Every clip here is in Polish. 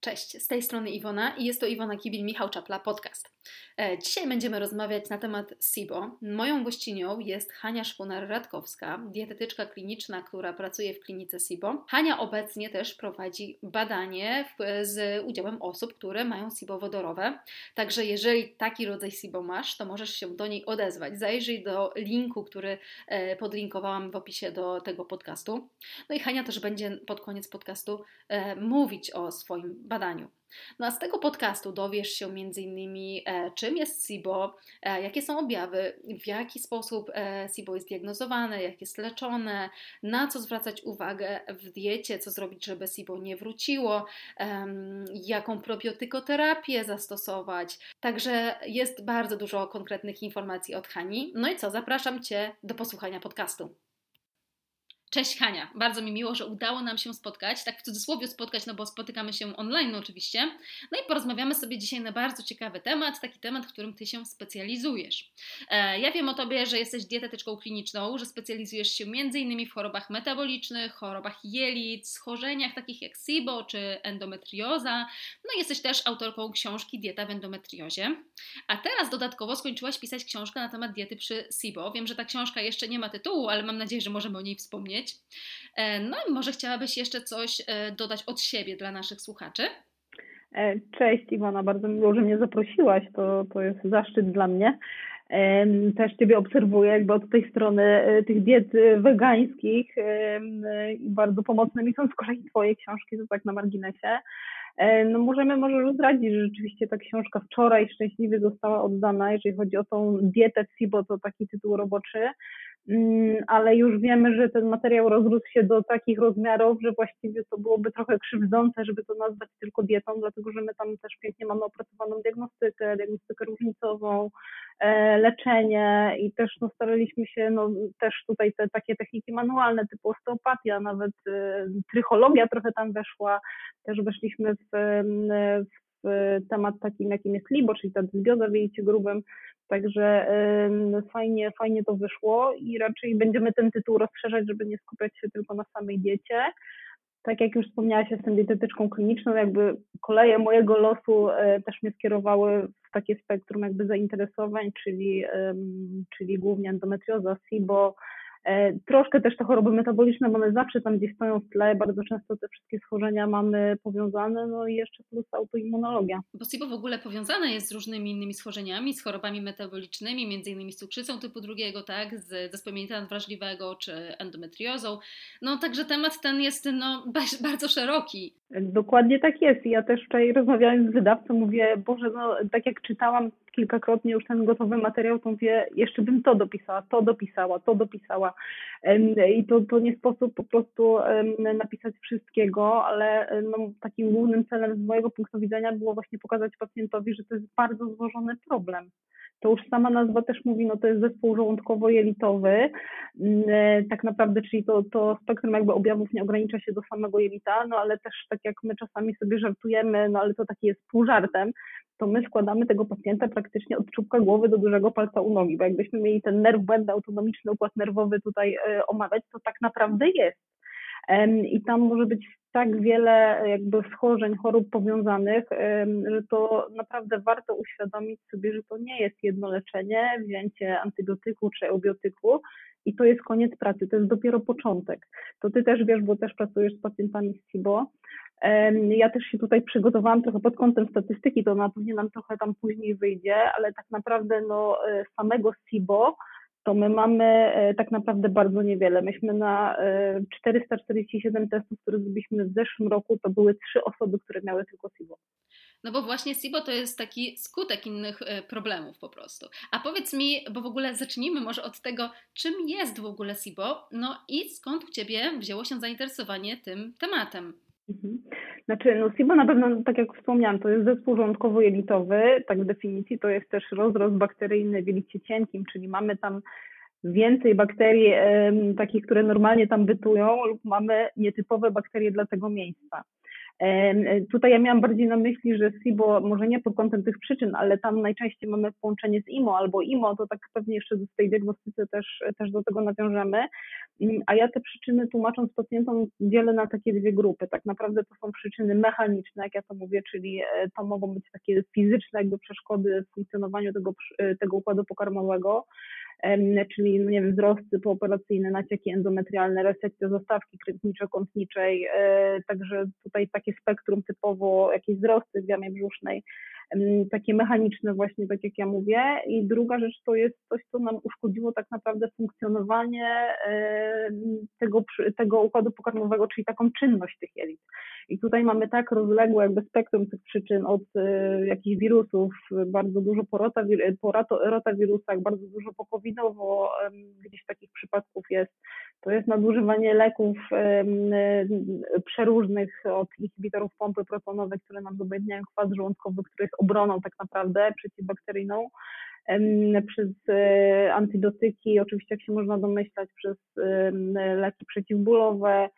Cześć, z tej strony Iwona i jest to Iwona Kibil-Michał Czapla Podcast. E, dzisiaj będziemy rozmawiać na temat SIBO. Moją gościnią jest Hania Szpunar-Radkowska, dietetyczka kliniczna, która pracuje w klinice SIBO. Hania obecnie też prowadzi badanie z udziałem osób, które mają SIBO wodorowe. Także jeżeli taki rodzaj SIBO masz, to możesz się do niej odezwać. Zajrzyj do linku, który e, podlinkowałam w opisie do tego podcastu. No i Hania też będzie pod koniec podcastu e, mówić o swoim badaniu. No a z tego podcastu dowiesz się m.in. E, czym jest SIBO, e, jakie są objawy, w jaki sposób e, SIBO jest diagnozowane, jak jest leczone, na co zwracać uwagę w diecie, co zrobić, żeby SIBO nie wróciło, jaką probiotykoterapię zastosować. Także jest bardzo dużo konkretnych informacji od Hani. No i co, zapraszam Cię do posłuchania podcastu. Cześć Hania, bardzo mi miło, że udało nam się spotkać, tak w cudzysłowie spotkać, no bo spotykamy się online oczywiście. No i porozmawiamy sobie dzisiaj na bardzo ciekawy temat, taki temat, w którym Ty się specjalizujesz. E, ja wiem o Tobie, że jesteś dietetyczką kliniczną, że specjalizujesz się m.in. w chorobach metabolicznych, chorobach jelit, schorzeniach takich jak SIBO czy endometrioza. No i jesteś też autorką książki Dieta w endometriozie. A teraz dodatkowo skończyłaś pisać książkę na temat diety przy SIBO. Wiem, że ta książka jeszcze nie ma tytułu, ale mam nadzieję, że możemy o niej wspomnieć. E, no i może chciałabyś jeszcze coś e, dodać od siebie dla naszych słuchaczy? E, cześć Iwona, bardzo miło, że mnie zaprosiłaś, to, to jest zaszczyt dla mnie. Też Ciebie obserwuję jakby od tej strony tych diet wegańskich i bardzo pomocne mi są z kolei Twoje książki, to tak na marginesie. No możemy może już zdradzić, że rzeczywiście ta książka wczoraj szczęśliwie została oddana, jeżeli chodzi o tą dietę SIBO, to taki tytuł roboczy. Mm, ale już wiemy, że ten materiał rozrósł się do takich rozmiarów, że właściwie to byłoby trochę krzywdzące, żeby to nazwać tylko dietą, dlatego że my tam też pięknie mamy opracowaną diagnostykę, diagnostykę różnicową, e, leczenie i też no, staraliśmy się, no też tutaj te takie techniki manualne typu osteopatia, nawet e, trychologia trochę tam weszła, też weszliśmy w, w temat takim, jakim jest LIBO, czyli ta dysbioza w jelicie grubym, Także fajnie, fajnie to wyszło i raczej będziemy ten tytuł rozszerzać, żeby nie skupiać się tylko na samej diecie. Tak jak już wspomniałaś, jestem dietetyczką kliniczną, jakby koleje mojego losu e, też mnie skierowały w takie spektrum jakby zainteresowań, czyli, czyli głównie endometrioza, SIBO, troszkę też te choroby metaboliczne, bo one zawsze tam gdzieś stoją w tle, bardzo często te wszystkie schorzenia mamy powiązane, no i jeszcze plus autoimmunologia. Bo SIBO w ogóle powiązane jest z różnymi innymi schorzeniami, z chorobami metabolicznymi, między innymi z cukrzycą typu drugiego, tak, z zespołem wrażliwego czy endometriozą. No także temat ten jest no, bardzo szeroki. Dokładnie tak jest. Ja też wczoraj rozmawiałem z wydawcą, mówię, Boże, no tak jak czytałam kilkakrotnie już ten gotowy materiał, to mówię, jeszcze bym to dopisała, to dopisała, to dopisała. I to, to nie sposób po prostu napisać wszystkiego, ale no, takim głównym celem z mojego punktu widzenia było właśnie pokazać pacjentowi, że to jest bardzo złożony problem to już sama nazwa też mówi, no to jest zespół żołądkowo-jelitowy, mm, e, tak naprawdę, czyli to, to spektrum jakby objawów nie ogranicza się do samego jelita, no ale też tak jak my czasami sobie żartujemy, no ale to taki jest pół żartem, to my składamy tego pacjenta praktycznie od czubka głowy do dużego palca u nogi, bo jakbyśmy mieli ten nerw błędny autonomiczny, układ nerwowy tutaj e, omawiać, to tak naprawdę jest. I tam może być tak wiele jakby schorzeń, chorób powiązanych, że to naprawdę warto uświadomić sobie, że to nie jest jedno leczenie, wzięcie antybiotyku czy eubiotyku i to jest koniec pracy, to jest dopiero początek. To ty też wiesz, bo też pracujesz z pacjentami z SIBO. Ja też się tutaj przygotowałam trochę pod kątem statystyki, to na pewno nam trochę tam później wyjdzie, ale tak naprawdę no, e, samego SIBO to my mamy e, tak naprawdę bardzo niewiele. Myśmy na 447 e, testów, które zrobiliśmy w zeszłym roku, to były trzy osoby, które miały tylko SIBO. No bo właśnie SIBO to jest taki skutek innych e, problemów po prostu. A powiedz mi, bo w ogóle zacznijmy może od tego, czym jest w ogóle SIBO, no i skąd u Ciebie wzięło się zainteresowanie tym tematem? Mhm. Znaczy, no SIBO na pewno, tak jak wspomniałam, to jest zespół żołądkowo-jelitowy, tak w definicji to jest też rozrost bakteryjny w jelicie cienkim, czyli mamy tam więcej bakterii takich, które normalnie tam bytują lub mamy nietypowe bakterie dla tego miejsca. Tutaj ja miałam bardziej na myśli, że SIBO może nie pod kątem tych przyczyn, ale tam najczęściej mamy połączenie z IMO albo IMO, to tak pewnie jeszcze w tej diagnostyce też, też do tego nawiążemy. Mm, a ja te przyczyny tłumacząc pacjentom dzielę na takie dwie grupy. Tak naprawdę to są przyczyny mechaniczne, jak ja to mówię, czyli e, to mogą być takie fizyczne jakby przeszkody w funkcjonowaniu tego, e, tego układu pokarmowego, czyli no nie wiem, wzrosty pooperacyjne, nacieki endometrialne, resekcja zastawki krętniczo-kątniczej, e, także tutaj takie spektrum typowo jakieś wzrosty w jamie brzusznej, takie mechaniczne właśnie, tak jak ja mówię. I druga rzecz to jest coś, co nam uszkodziło tak naprawdę funkcjonowanie tego, tego układu pokarmowego, czyli taką czynność tych jelit. I tutaj mamy tak rozległe jakby spektrum tych przyczyn od e, jakichś wirusów, bardzo dużo po, rotawir po rotawirusach, bardzo dużo po covidowo, gdzieś takich przypadków jest. To jest nadużywanie leków przeróżnych od inhibitorów pompy protonowej, które nam zabezpieczają kwas żołądkowy, których obroną tak naprawdę przeciwbakteryjną, przez e, antidotyki, oczywiście jak się można domyślać, przez leki przeciwbólowe,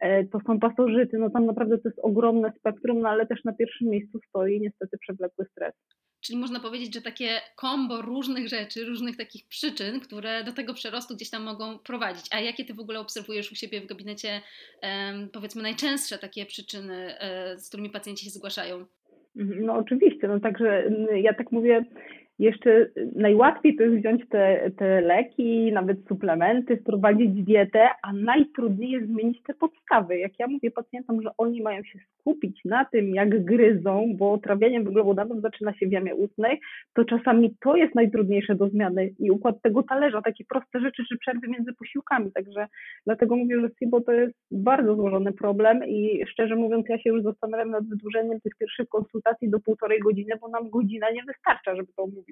e, to są pasożyty, no tam naprawdę to jest ogromne spektrum, no ale też na pierwszym miejscu stoi niestety przewlekły stres. Czyli można powiedzieć, że takie kombo różnych rzeczy, różnych takich przyczyn, które do tego przerostu gdzieś tam mogą prowadzić. A jakie ty w ogóle obserwujesz u siebie w gabinecie, powiedzmy, najczęstsze takie przyczyny, e, z którymi pacjenci się zgłaszają? Mhm, no oczywiście, no także ja tak mówię, jeszcze najłatwiej to jest wziąć te, te leki, nawet suplementy, wprowadzić dietę, a najtrudniej jest zmienić te podstawy. Jak ja mówię pacjentom, że oni mają się skupić na tym, jak gryzą, bo trawienie węglowodanów zaczyna się w jamie ustnej, to czasami to jest najtrudniejsze do zmiany i układ tego talerza, takie proste rzeczy, czy przerwy między posiłkami. Także dlatego mówię, że SIBO to jest bardzo złożony problem i szczerze mówiąc, ja się już zastanawiam nad wydłużeniem tych pierwszych konsultacji do półtorej godziny, bo nam godzina nie wystarcza, żeby to omówić.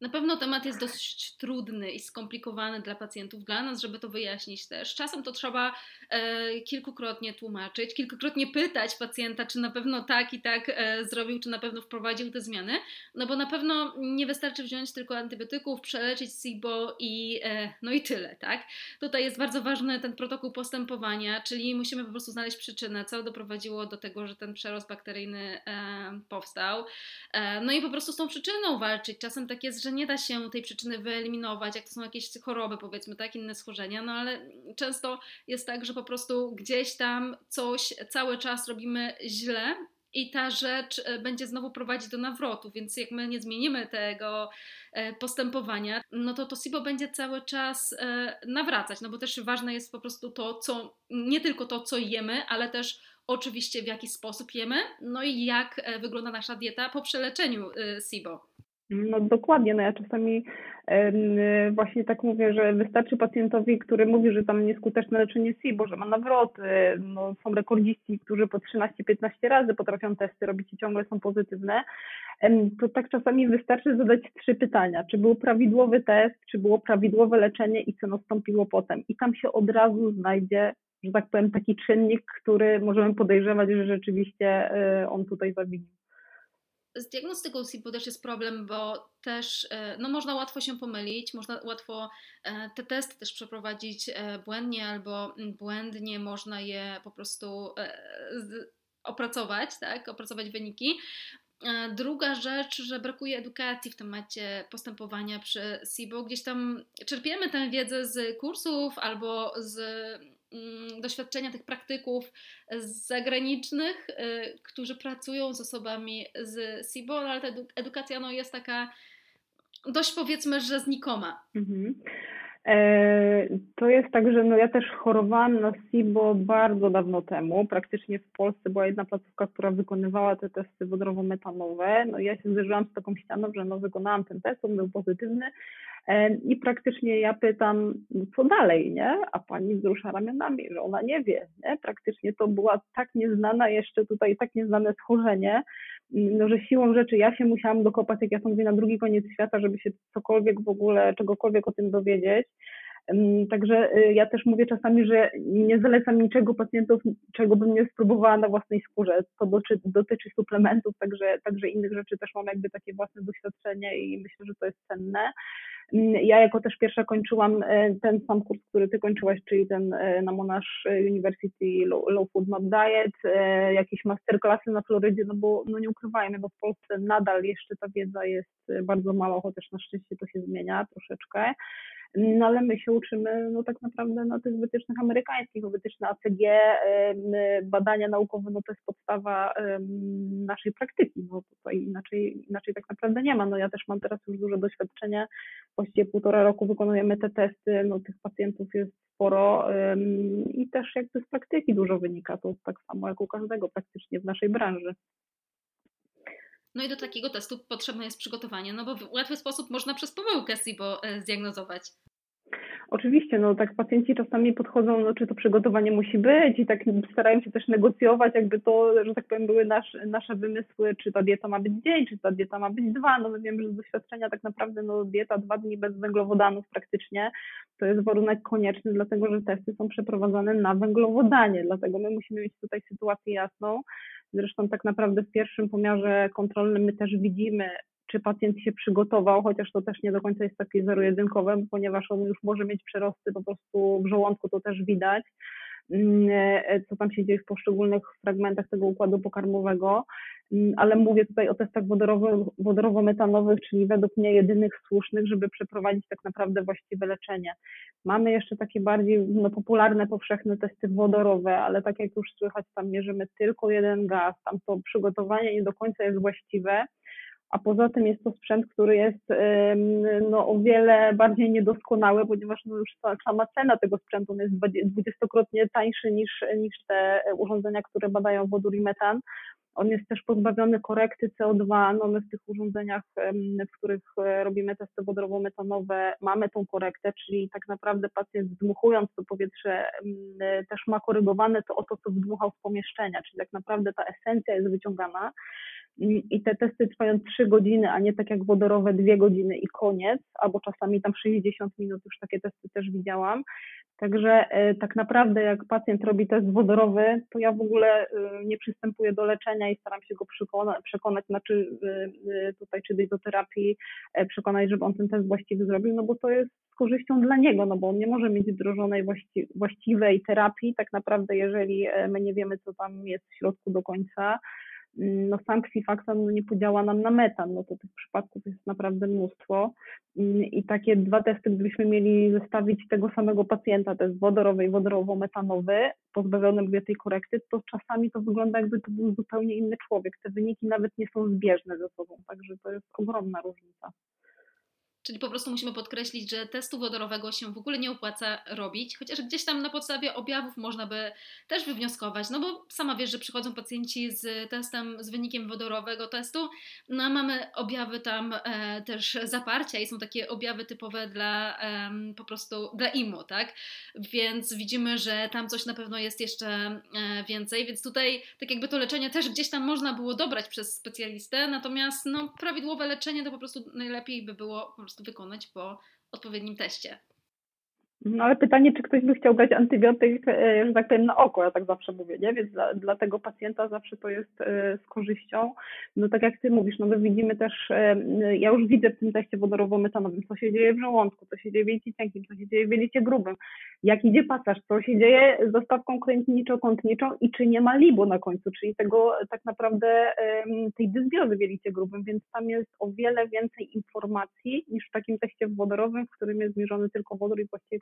Na pewno temat jest dość trudny i skomplikowany dla pacjentów, dla nas, żeby to wyjaśnić też. Czasem to trzeba e, kilkukrotnie tłumaczyć, kilkukrotnie pytać pacjenta, czy na pewno tak i tak e, zrobił, czy na pewno wprowadził te zmiany, no bo na pewno nie wystarczy wziąć tylko antybiotyków, przeleczyć SIBO i e, no i tyle, tak? Tutaj jest bardzo ważny ten protokół postępowania, czyli musimy po prostu znaleźć przyczynę, co doprowadziło do tego, że ten przerost bakteryjny e, powstał. E, no i po prostu z tą przyczyną walczyć Czasem tak jest, że nie da się tej przyczyny wyeliminować, jak to są jakieś choroby, powiedzmy, tak, inne schorzenia, no ale często jest tak, że po prostu gdzieś tam coś cały czas robimy źle i ta rzecz e, będzie znowu prowadzić do nawrotu, więc jak my nie zmienimy tego e, postępowania, no to to SIBO będzie cały czas e, nawracać, no bo też ważne jest po prostu to, co, nie tylko to, co jemy, ale też oczywiście w jaki sposób jemy, no i jak wygląda nasza dieta po przeleczeniu SIBO. No dokładnie, no ja czasami właśnie tak mówię, że wystarczy pacjentowi, który mówi, że tam nieskuteczne leczenie SIBO, że ma nawroty, no są rekordziści, którzy po 13-15 razy potrafią testy robić i ciągle są pozytywne, to tak czasami wystarczy zadać trzy pytania, czy był prawidłowy test, czy było prawidłowe leczenie i co nastąpiło potem? I tam się od razu znajdzie że tak powiem, taki czynnik, który możemy podejrzewać, że rzeczywiście e, on tutaj zawinił z diagnostyką SIBO też jest problem, bo też e, no, można łatwo się pomylić, można łatwo e, te testy też przeprowadzić e, błędnie albo błędnie można je po prostu opracować, tak, opracować wyniki. Druga rzecz, że brakuje edukacji w temacie postępowania przy SIBO. Gdzieś tam czerpiemy tę wiedzę z kursów albo z Mm, doświadczenia tych praktyków zagranicznych, y, którzy pracują z osobami z SIBO, ale ta edukacja no, jest taka dość powiedzmy, że znikoma. Mhm. E, to jest tak, że no ja też chorowałam na SIBO bardzo dawno temu. Praktycznie w Polsce była jedna placówka, która wykonywała te testy wodorowo-metanowe. No ja się zderzyłam z taką ścianą, że no wykonałam ten test, on był pozytywny, i praktycznie ja pytam, co dalej, nie? A pani wzrusza ramionami, że ona nie wie, nie? Praktycznie to była tak nieznana jeszcze tutaj, tak nieznane schorzenie, no, że siłą rzeczy ja się musiałam dokopać, jak ja mówię, na drugi koniec świata, żeby się cokolwiek w ogóle, czegokolwiek o tym dowiedzieć. Także y, ja też mówię czasami, że nie zalecam niczego pacjentów, czego bym nie spróbowała na własnej skórze. To dotyczy, dotyczy suplementów, także, także innych rzeczy też mam jakby takie własne doświadczenie i myślę, że to jest cenne. Ja jako też pierwsza kończyłam e, ten sam kurs, który ty kończyłaś, czyli ten e, na Monash University Low, Food Map Diet, e, jakieś masterclassy na Florydzie, no bo no nie ukrywajmy, bo w Polsce nadal jeszcze ta wiedza jest bardzo mała, chociaż na szczęście to się zmienia troszeczkę. No ale my się uczymy no tak naprawdę na tych wytycznych amerykańskich, wytyczne ACG, badania naukowe, no to jest podstawa naszej praktyki, bo tutaj inaczej, inaczej tak naprawdę nie ma. No ja też mam teraz już duże doświadczenie, właściwie półtora roku wykonujemy te testy, no tych pacjentów jest sporo i też jakby z praktyki dużo wynika, to tak samo jak u każdego praktycznie w naszej branży. No i do takiego testu potrzebne jest przygotowanie, no bo w łatwy sposób można przez pomyłkę SIBO e, zdiagnozować. Oczywiście, no tak pacjenci czasami podchodzą, no czy to przygotowanie musi być i tak starają się też negocjować, jakby to, że tak powiem, były nasz, nasze wymysły, czy ta dieta ma być dzień, czy ta dieta ma być dwa, no my wiemy, że z doświadczenia tak naprawdę no dieta dwa dni bez węglowodanów praktycznie to jest warunek konieczny, dlatego że testy są przeprowadzane na węglowodanie, dlatego my musimy mieć tutaj sytuację jasną, Zresztą tak naprawdę w pierwszym pomiarze kontrolnym my też widzimy, czy pacjent się przygotował, chociaż to też nie do końca jest takie zero-jedynkowe, ponieważ on już może mieć przerosty po prostu w żołądku, to też widać, co tam się dzieje w poszczególnych fragmentach tego układu pokarmowego. Mm, ale mówię tutaj o testach wodorowo-metanowych, czyli według mnie jedynych słusznych, żeby przeprowadzić tak naprawdę właściwe leczenie. Mamy jeszcze takie bardziej no, popularne, powszechne testy wodorowe, ale tak jak już słychać, tam mierzymy tylko jeden gaz, tam to przygotowanie nie do końca jest właściwe, a poza tym jest to sprzęt, który jest no, o wiele bardziej niedoskonały, ponieważ no, już sama cena tego sprzętu jest dwudziestokrotnie tańszy niż, niż te urządzenia, które badają wodór i metan. On jest też pozbawiony korekty CO2. No my w tych urządzeniach, w których e, robimy testy wodorowo-metanowe, mamy tą korektę, czyli tak naprawdę pacjent zdmuchując to powietrze też ma korygowane to o to, co wdmuchał z pomieszczenia, czyli tak naprawdę ta esencja jest wyciągana i te testy trwają 3 godziny, a nie tak jak wodorowe 2 godziny i koniec, albo czasami tam 60 minut, już takie testy też widziałam. Także e, tak naprawdę jak pacjent robi test wodorowy, to ja w ogóle e, nie przystępuję do leczenia i staram się go przekonać, przekonać znaczy e, tutaj czy do terapii, przekonać, żeby on ten test właściwy zrobił, no bo to jest z korzyścią dla niego, no bo on nie może mieć wdrożonej właściwej terapii tak naprawdę, jeżeli my nie wiemy, co tam jest w środku do końca, no sam kwifaktan no nie podziała nam na metan, no to tych przypadków jest naprawdę mnóstwo mm, i takie dwa testy, gdybyśmy mieli zestawić tego samego pacjenta, test wodorowy i wodorowo-metanowy, pozbawiony tej korekty, to czasami to wygląda jakby to był zupełnie inny człowiek, te wyniki nawet nie są zbieżne ze sobą, także to jest ogromna różnica. Czyli po prostu musimy podkreślić, że testu wodorowego się w ogóle nie opłaca robić, chociaż gdzieś tam na podstawie objawów można by też wywnioskować, no bo sama wiesz, że przychodzą pacjenci z testem, z wynikiem wodorowego testu, no a mamy objawy tam e, też zaparcia i są takie objawy typowe dla e, po prostu dla IMO, tak? Więc widzimy, że tam coś na pewno jest jeszcze e, więcej, więc tutaj tak jakby to leczenie też gdzieś tam można było dobrać przez specjalistę, natomiast no prawidłowe leczenie to po prostu najlepiej by było po prostu wykonać po odpowiednim teście. No ale pytanie, czy ktoś by chciał brać antybiotyk, e, że tak powiem, na oko, ja tak zawsze mówię, nie? Więc dla, dla tego pacjenta zawsze to jest e, z korzyścią. No tak jak ty mówisz, no my widzimy też, e, ja już widzę w tym teście wodorowo-metanowym, co się dzieje w żołądku, co się dzieje w jelicie cienkim, co się dzieje w jelicie grubym, jak idzie pasaż, co się dzieje z dostawką krętniczo-kątniczą i czy nie ma libo na końcu, czyli tego tak naprawdę tej dysbiozy w jelicie grubym, więc tam jest o wiele więcej informacji niż w takim teście wodorowym, w którym jest zmierzony tylko wodór i właściwie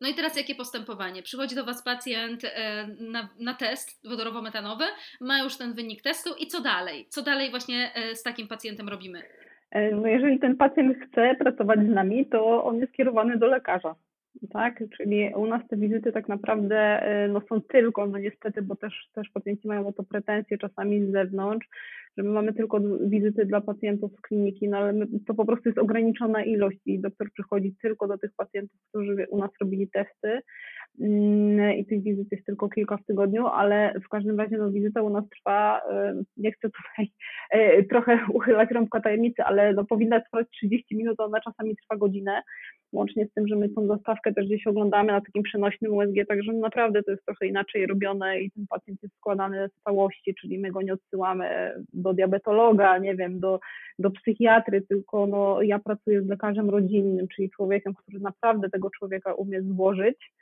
no i teraz jakie postępowanie? Przychodzi do Was pacjent e, na, na test wodorowo-metanowy, ma już ten wynik testu i co dalej? Co dalej właśnie e, z takim pacjentem robimy? E, no jeżeli ten pacjent chce pracować z nami, to on jest kierowany do lekarza tak? Czyli u nas te wizyty tak naprawdę no, są tylko, no niestety, bo też, też pacjenci mają o to pretensje czasami z zewnątrz, że my mamy tylko wizyty dla pacjentów z kliniki, no ale my, to po prostu jest ograniczona ilość i doktor przychodzi tylko do tych pacjentów, którzy u nas robili testy. Mm, i tych wizyt jest tylko kilka w tygodniu, ale w każdym razie no, wizyta u nas trwa, nie chcę tutaj trochę uchylać rąbka tajemnicy, ale no, powinna trwać 30 minut, ona czasami trwa godzinę, łącznie z tym, że my tą zastawkę też gdzieś oglądamy na takim przenośnym USG, także naprawdę to jest trochę inaczej robione i ten pacjent jest składany z całości, czyli my go nie odsyłamy do diabetologa, nie wiem, do, do psychiatry, tylko no, ja pracuję z lekarzem rodzinnym, czyli człowiekiem, który naprawdę tego człowieka umie złożyć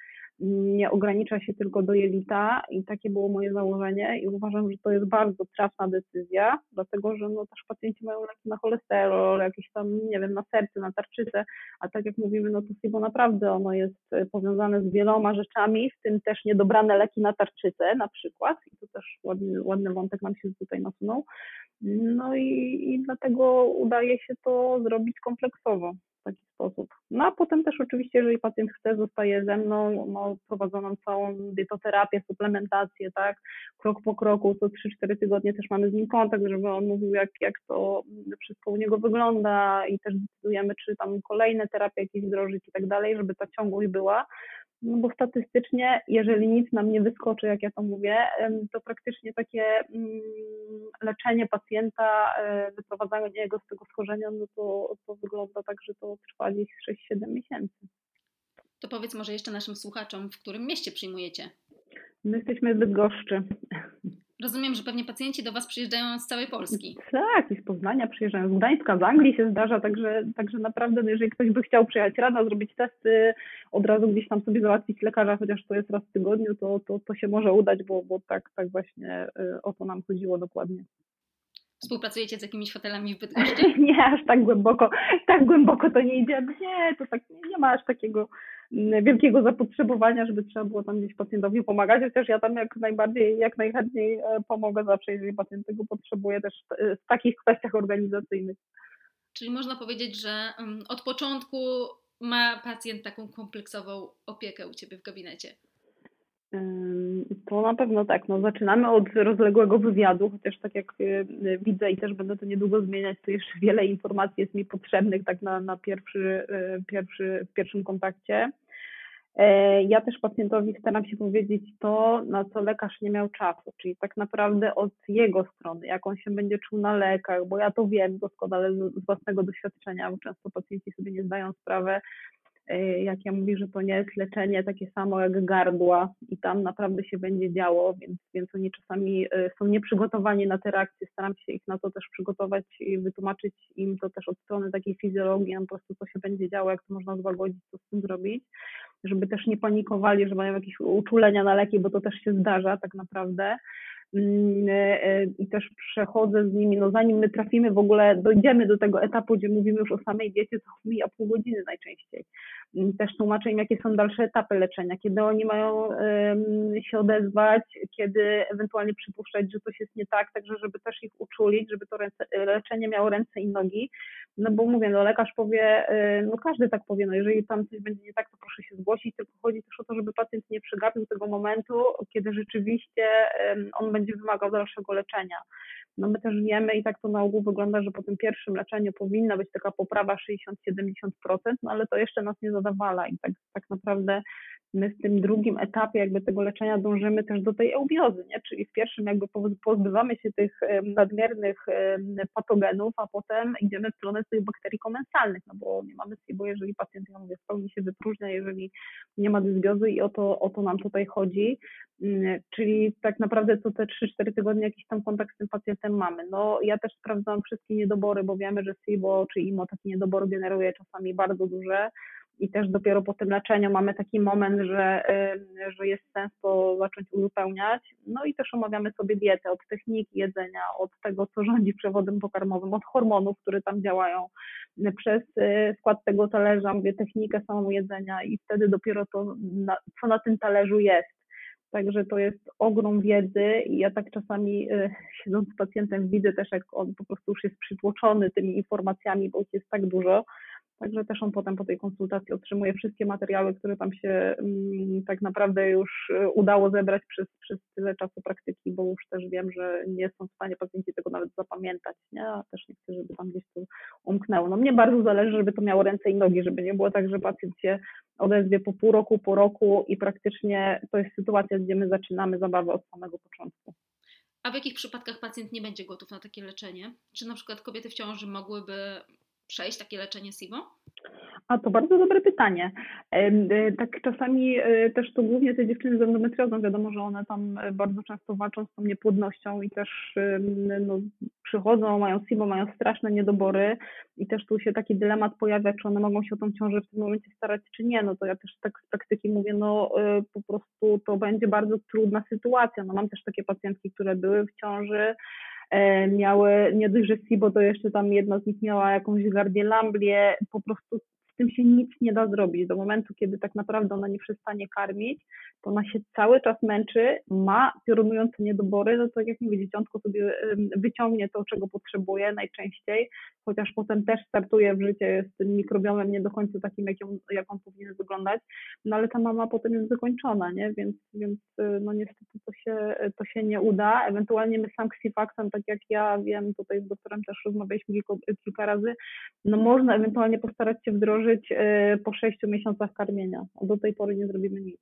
nie ogranicza się tylko do jelita i takie było moje założenie i uważam, że to jest bardzo trafna decyzja, dlatego że no też pacjenci mają leki na cholesterol, jakieś tam, nie wiem, na serce, na tarczycę, a tak jak mówimy, no to SIBO naprawdę ono jest e, powiązane z wieloma rzeczami, w tym też niedobrane leki na tarczycę na przykład i to też ładny, ładny wątek nam się tutaj nasunął. No i, i dlatego udaje się to zrobić kompleksowo w taki sposób. No a potem też oczywiście, jeżeli pacjent chce, zostaje ze mną, no, prowadzoną całą dietoterapię, suplementację, tak, krok po kroku, co 3-4 tygodnie też mamy z nim kontakt, żeby on mówił, jak, jak to wszystko u niego wygląda i też decydujemy, czy tam kolejne terapie jakieś wdrożyć i tak dalej, żeby ta ciągłość była. No bo statystycznie, jeżeli nic nam nie wyskoczy, jak ja to mówię, to praktycznie takie mm, leczenie pacjenta, e, wyprowadzanie go z tego schorzenia, no to, to wygląda tak, że to trwa gdzieś 6-7 miesięcy. To powiedz może jeszcze naszym słuchaczom, w którym mieście przyjmujecie? My jesteśmy w Bydgoszczy. Rozumiem, że pewnie pacjenci do Was przyjeżdżają z całej Polski. Tak, i z Poznania przyjeżdżają, z Gdańska, z Anglii się zdarza, także, także naprawdę, no jeżeli ktoś by chciał przyjechać rano, zrobić testy, od razu gdzieś tam sobie załatwić lekarza, chociaż to jest raz w tygodniu, to, to, to się może udać, bo, bo tak, tak właśnie y, o to nam chodziło dokładnie. Współpracujecie z jakimiś hotelami w Bydgoszczy? nie, aż tak głęboko, tak głęboko to nie idzie. Nie, to tak nie, nie ma aż takiego wielkiego zapotrzebowania, żeby trzeba było tam gdzieś pacjentowi pomagać, chociaż ja tam jak najbardziej, jak najchętniej e, pomogę zawsze, jeżeli pacjent tego potrzebuje też w takich kwestiach organizacyjnych. Czyli można powiedzieć, że mm, od początku ma pacjent taką kompleksową opiekę u Ciebie w gabinecie. To na pewno tak. No, zaczynamy od rozległego wywiadu, chociaż tak jak y, widzę i też będę to niedługo zmieniać, to jeszcze wiele informacji jest mi potrzebnych tak na, na pierwszy, y, pierwszy, w pierwszym kontakcie. E, ja też pacjentowi staram się powiedzieć to, na co lekarz nie miał czasu, czyli tak naprawdę od jego strony, jak on się będzie czuł na lekach, bo ja to wiem doskonale z własnego doświadczenia, bo często pacjenci sobie nie zdają sprawy, E, jak ja mówię, że to nie jest leczenie takie samo jak gardła i tam naprawdę się będzie działo, więc, więc oni czasami e, są nieprzygotowani na te reakcje, staram się ich na to też przygotować i wytłumaczyć im to też od strony takiej fizjologii, po prostu co się będzie działo, jak to można złagodzić, co z tym zrobić, żeby też nie panikowali, że mają jakieś uczulenia na leki, bo to też się zdarza tak naprawdę. E, e, i też przechodzę z nimi, no zanim my trafimy w ogóle, dojdziemy do tego etapu, gdzie mówimy już o samej diecie, to mija pół godziny najczęściej. Mm, też tłumaczę im, jakie są dalsze etapy leczenia, kiedy oni mają się odezwać, kiedy ewentualnie przypuszczać, że coś jest nie tak, także żeby też ich uczulić, żeby to leczenie miało ręce i nogi, no bo mówię, no lekarz powie, y, no każdy tak powie, no jeżeli tam coś będzie nie tak, to proszę się zgłosić, tylko chodzi też o to, żeby pacjent nie przegapił tego momentu, kiedy rzeczywiście on będzie wymagał dalszego leczenia. No my też wiemy i tak to na ogół wygląda, że po tym pierwszym leczeniu powinna być taka poprawa 60-70%, no ale to jeszcze nas nie zadawala i tak, tak naprawdę my w tym drugim etapie jakby tego leczenia dążymy też do tej eubiozy, nie? czyli w pierwszym jakby pozbywamy się tych nadmiernych patogenów, a potem idziemy w stronę tych bakterii komensalnych, no bo nie mamy bo jeżeli pacjent, ja mówię, w pełni się wypróżnia, jeżeli nie ma dysbiozy i o to, o to nam tutaj chodzi, mm, czyli tak naprawdę co te 3-4 tygodnie jakiś tam kontakt z tym pacjentem mamy. No ja też sprawdzam wszystkie niedobory, bo wiemy, że SIBO czy IMO taki niedobór generuje czasami bardzo duże, i też dopiero po tym leczeniu mamy taki moment, że, że jest sens to zacząć uzupełniać. No i też omawiamy sobie dietę od techniki jedzenia, od tego, co rządzi przewodem pokarmowym, od hormonów, które tam działają, przez y, skład tego talerza, mówię technikę samą jedzenia i wtedy dopiero to, co na tym talerzu jest. Także to jest ogrom wiedzy i ja tak czasami y, siedząc z pacjentem widzę też, jak on po prostu już jest przytłoczony tymi informacjami, bo ich jest tak dużo, Także też on potem po tej konsultacji otrzymuje wszystkie materiały, które tam się mm, tak naprawdę już y, udało zebrać przez, przez tyle czasu praktyki, bo już też wiem, że nie są w stanie pacjenci tego nawet zapamiętać, nie? A też nie chcę, żeby tam gdzieś to umknęło. No mnie bardzo zależy, żeby to miało ręce i nogi, żeby nie było tak, że pacjent się odezwie po pół roku, po roku i praktycznie to jest sytuacja, gdzie my zaczynamy zabawę od samego początku. A w jakich przypadkach pacjent nie będzie gotów na takie leczenie? Czy na przykład kobiety w ciąży mogłyby przejść takie leczenie SIBO? A to bardzo dobre pytanie. E, tak czasami e, też to głównie te dziewczyny z endometriozą, wiadomo, że one tam e, bardzo często walczą z tą niepłodnością i też no, przychodzą, mają SIBO, mają straszne niedobory i też tu się taki dylemat pojawia, czy one mogą się o tą ciążę w tym momencie starać, czy nie. No to ja też tak z praktyki mówię, no po prostu to będzie bardzo trudna sytuacja. No mam też takie pacjentki, które były w ciąży, miały nie dość, że SIBO, to jeszcze tam jedna z nich miała jakąś gardię lamblię, po prostu tym się nic nie da zrobić. Do momentu, kiedy tak naprawdę ona nie przestanie karmić, to ona się cały czas męczy, ma piorunujące niedobory, no to jak mówię, dzieciątko sobie wyciągnie to, czego potrzebuje najczęściej, chociaż potem też startuje w życie z tym mikrobiomem nie do końca takim, jak, ją, jak on powinien wyglądać, no ale ta mama potem jest wykończona, nie? Więc, więc y, no niestety to się, to się nie uda. Ewentualnie my sam ksifaksem, tak jak ja wiem, tutaj z doktorem też rozmawialiśmy kilka, kilka razy, no można ewentualnie postarać się wdrożyć y, po sześciu miesiącach karmienia. Do tej pory nie zrobimy nic.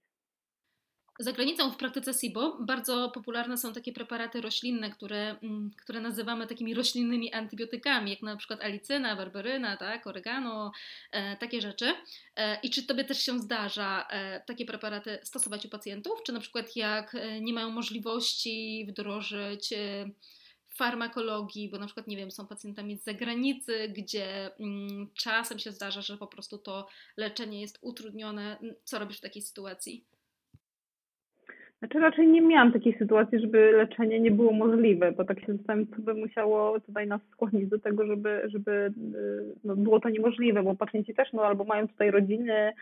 Za granicą w praktyce SIBO bardzo popularne są takie preparaty roślinne, które, mm, które nazywamy takimi roślinnymi antybiotykami, jak na przykład alicyna, barberyna, tak, oregano, e, takie rzeczy. E, I czy Tobie też się zdarza e, takie preparaty stosować u pacjentów? Czy na przykład jak e, nie mają możliwości wdrożyć e, farmakologii, bo na przykład, nie wiem, są pacjentami z zagranicy, gdzie mm, czasem się zdarza, że po prostu to leczenie jest utrudnione. Co robisz w takiej sytuacji? Znaczy raczej nie miałam takiej sytuacji, żeby leczenie nie było możliwe, bo tak się zastanawiam, co by musiało tutaj nas skłonić do tego, żeby, żeby y, no, było to niemożliwe, bo pacjenci też no, albo mają tutaj rodziny,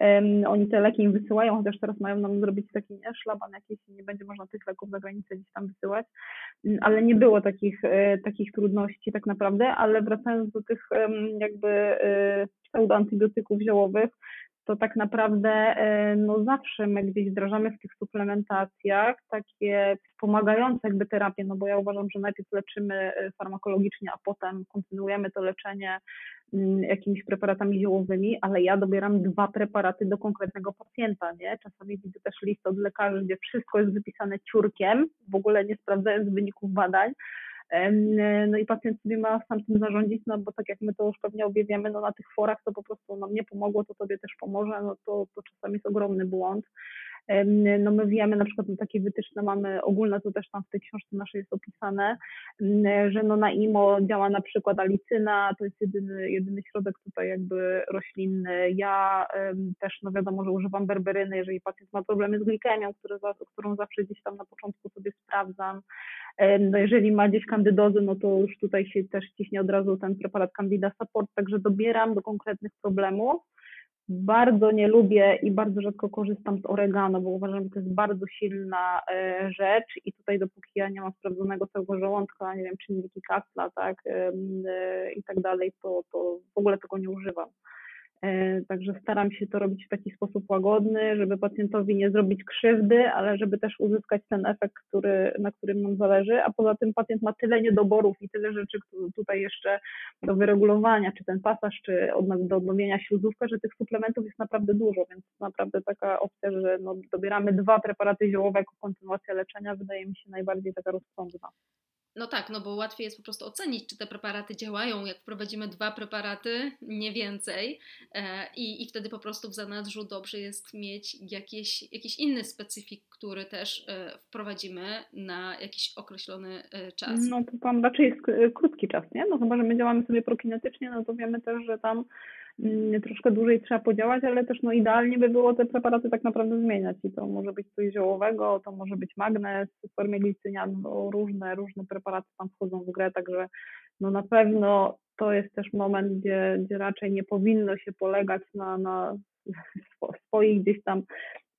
um, oni te leki im wysyłają, chociaż teraz mają nam zrobić taki nie, szlaban jakiś nie będzie można tych leków za granicę gdzieś tam wysyłać, mm, ale nie było takich, e, takich trudności tak naprawdę, ale wracając do tych jakby e, pseudoantybiotyków ziołowych, to tak naprawdę e, no zawsze my gdzieś wdrażamy w tych suplementacjach takie wspomagające jakby terapię, no bo ja uważam, że najpierw leczymy e, farmakologicznie, a potem kontynuujemy to leczenie mm, jakimiś preparatami ziołowymi, ale ja dobieram dwa preparaty do konkretnego pacjenta, nie? Czasami widzę też list od lekarzy, gdzie wszystko jest wypisane ciurkiem, w ogóle nie sprawdzając wyników badań, no i pacjent sobie ma sam tym zarządzić, no bo tak jak my to już pewnie objawiamy, no na tych forach to po prostu nam nie pomogło, to tobie też pomoże, no to, to czasami jest ogromny błąd. No my wiemy, na przykład takie wytyczne mamy ogólne, to też tam w tej książce naszej jest opisane, że no na IMO działa na przykład alicyna, to jest jedyny, jedyny środek tutaj jakby roślinny. Ja też, no wiadomo, że używam berberyny, jeżeli pacjent ma problemy z glikemią, które, którą zawsze gdzieś tam na początku sobie sprawdzam. No jeżeli ma gdzieś kandydozy, no to już tutaj się też ciśnie od razu ten preparat Candida Support, także dobieram do konkretnych problemów. Bardzo nie lubię i bardzo rzadko korzystam z oregano, bo uważam, że to jest bardzo silna e, rzecz i tutaj dopóki ja nie mam sprawdzonego całego żołądka, nie wiem, czynniki Kassla, tak, e, i tak dalej, to, to w ogóle tego nie używam. E, także staram się to robić w taki sposób łagodny, żeby pacjentowi nie zrobić krzywdy, ale żeby też uzyskać ten efekt, który, na którym nam zależy. A poza tym pacjent ma tyle niedoborów i tyle rzeczy tutaj jeszcze do wyregulowania, czy ten pasaż, czy do odnowienia śluzówka, że tych suplementów jest naprawdę dużo, więc naprawdę taka opcja, że no, dobieramy dwa preparaty ziołowe jako kontynuacja leczenia, wydaje mi się najbardziej taka rozsądna. No tak, no bo łatwiej jest po prostu ocenić, czy te preparaty działają, jak wprowadzimy dwa preparaty, nie więcej, e, i, i wtedy po prostu w zanadrzu dobrze jest mieć jakiś, jakiś inny specyfik, który też e, wprowadzimy na jakiś określony e, czas. No to tam raczej jest krótki czas, nie? No chyba, że my działamy sobie prokinetycznie, no to wiemy też, że tam troszkę dłużej trzeba podziałać, ale też no idealnie by było te preparaty tak naprawdę zmieniać i to może być coś ziołowego, to może być magnes w formie glicynianu, różne, różne preparaty tam wchodzą w grę, także no na pewno to jest też moment, gdzie, gdzie raczej nie powinno się polegać na, na swoich gdzieś tam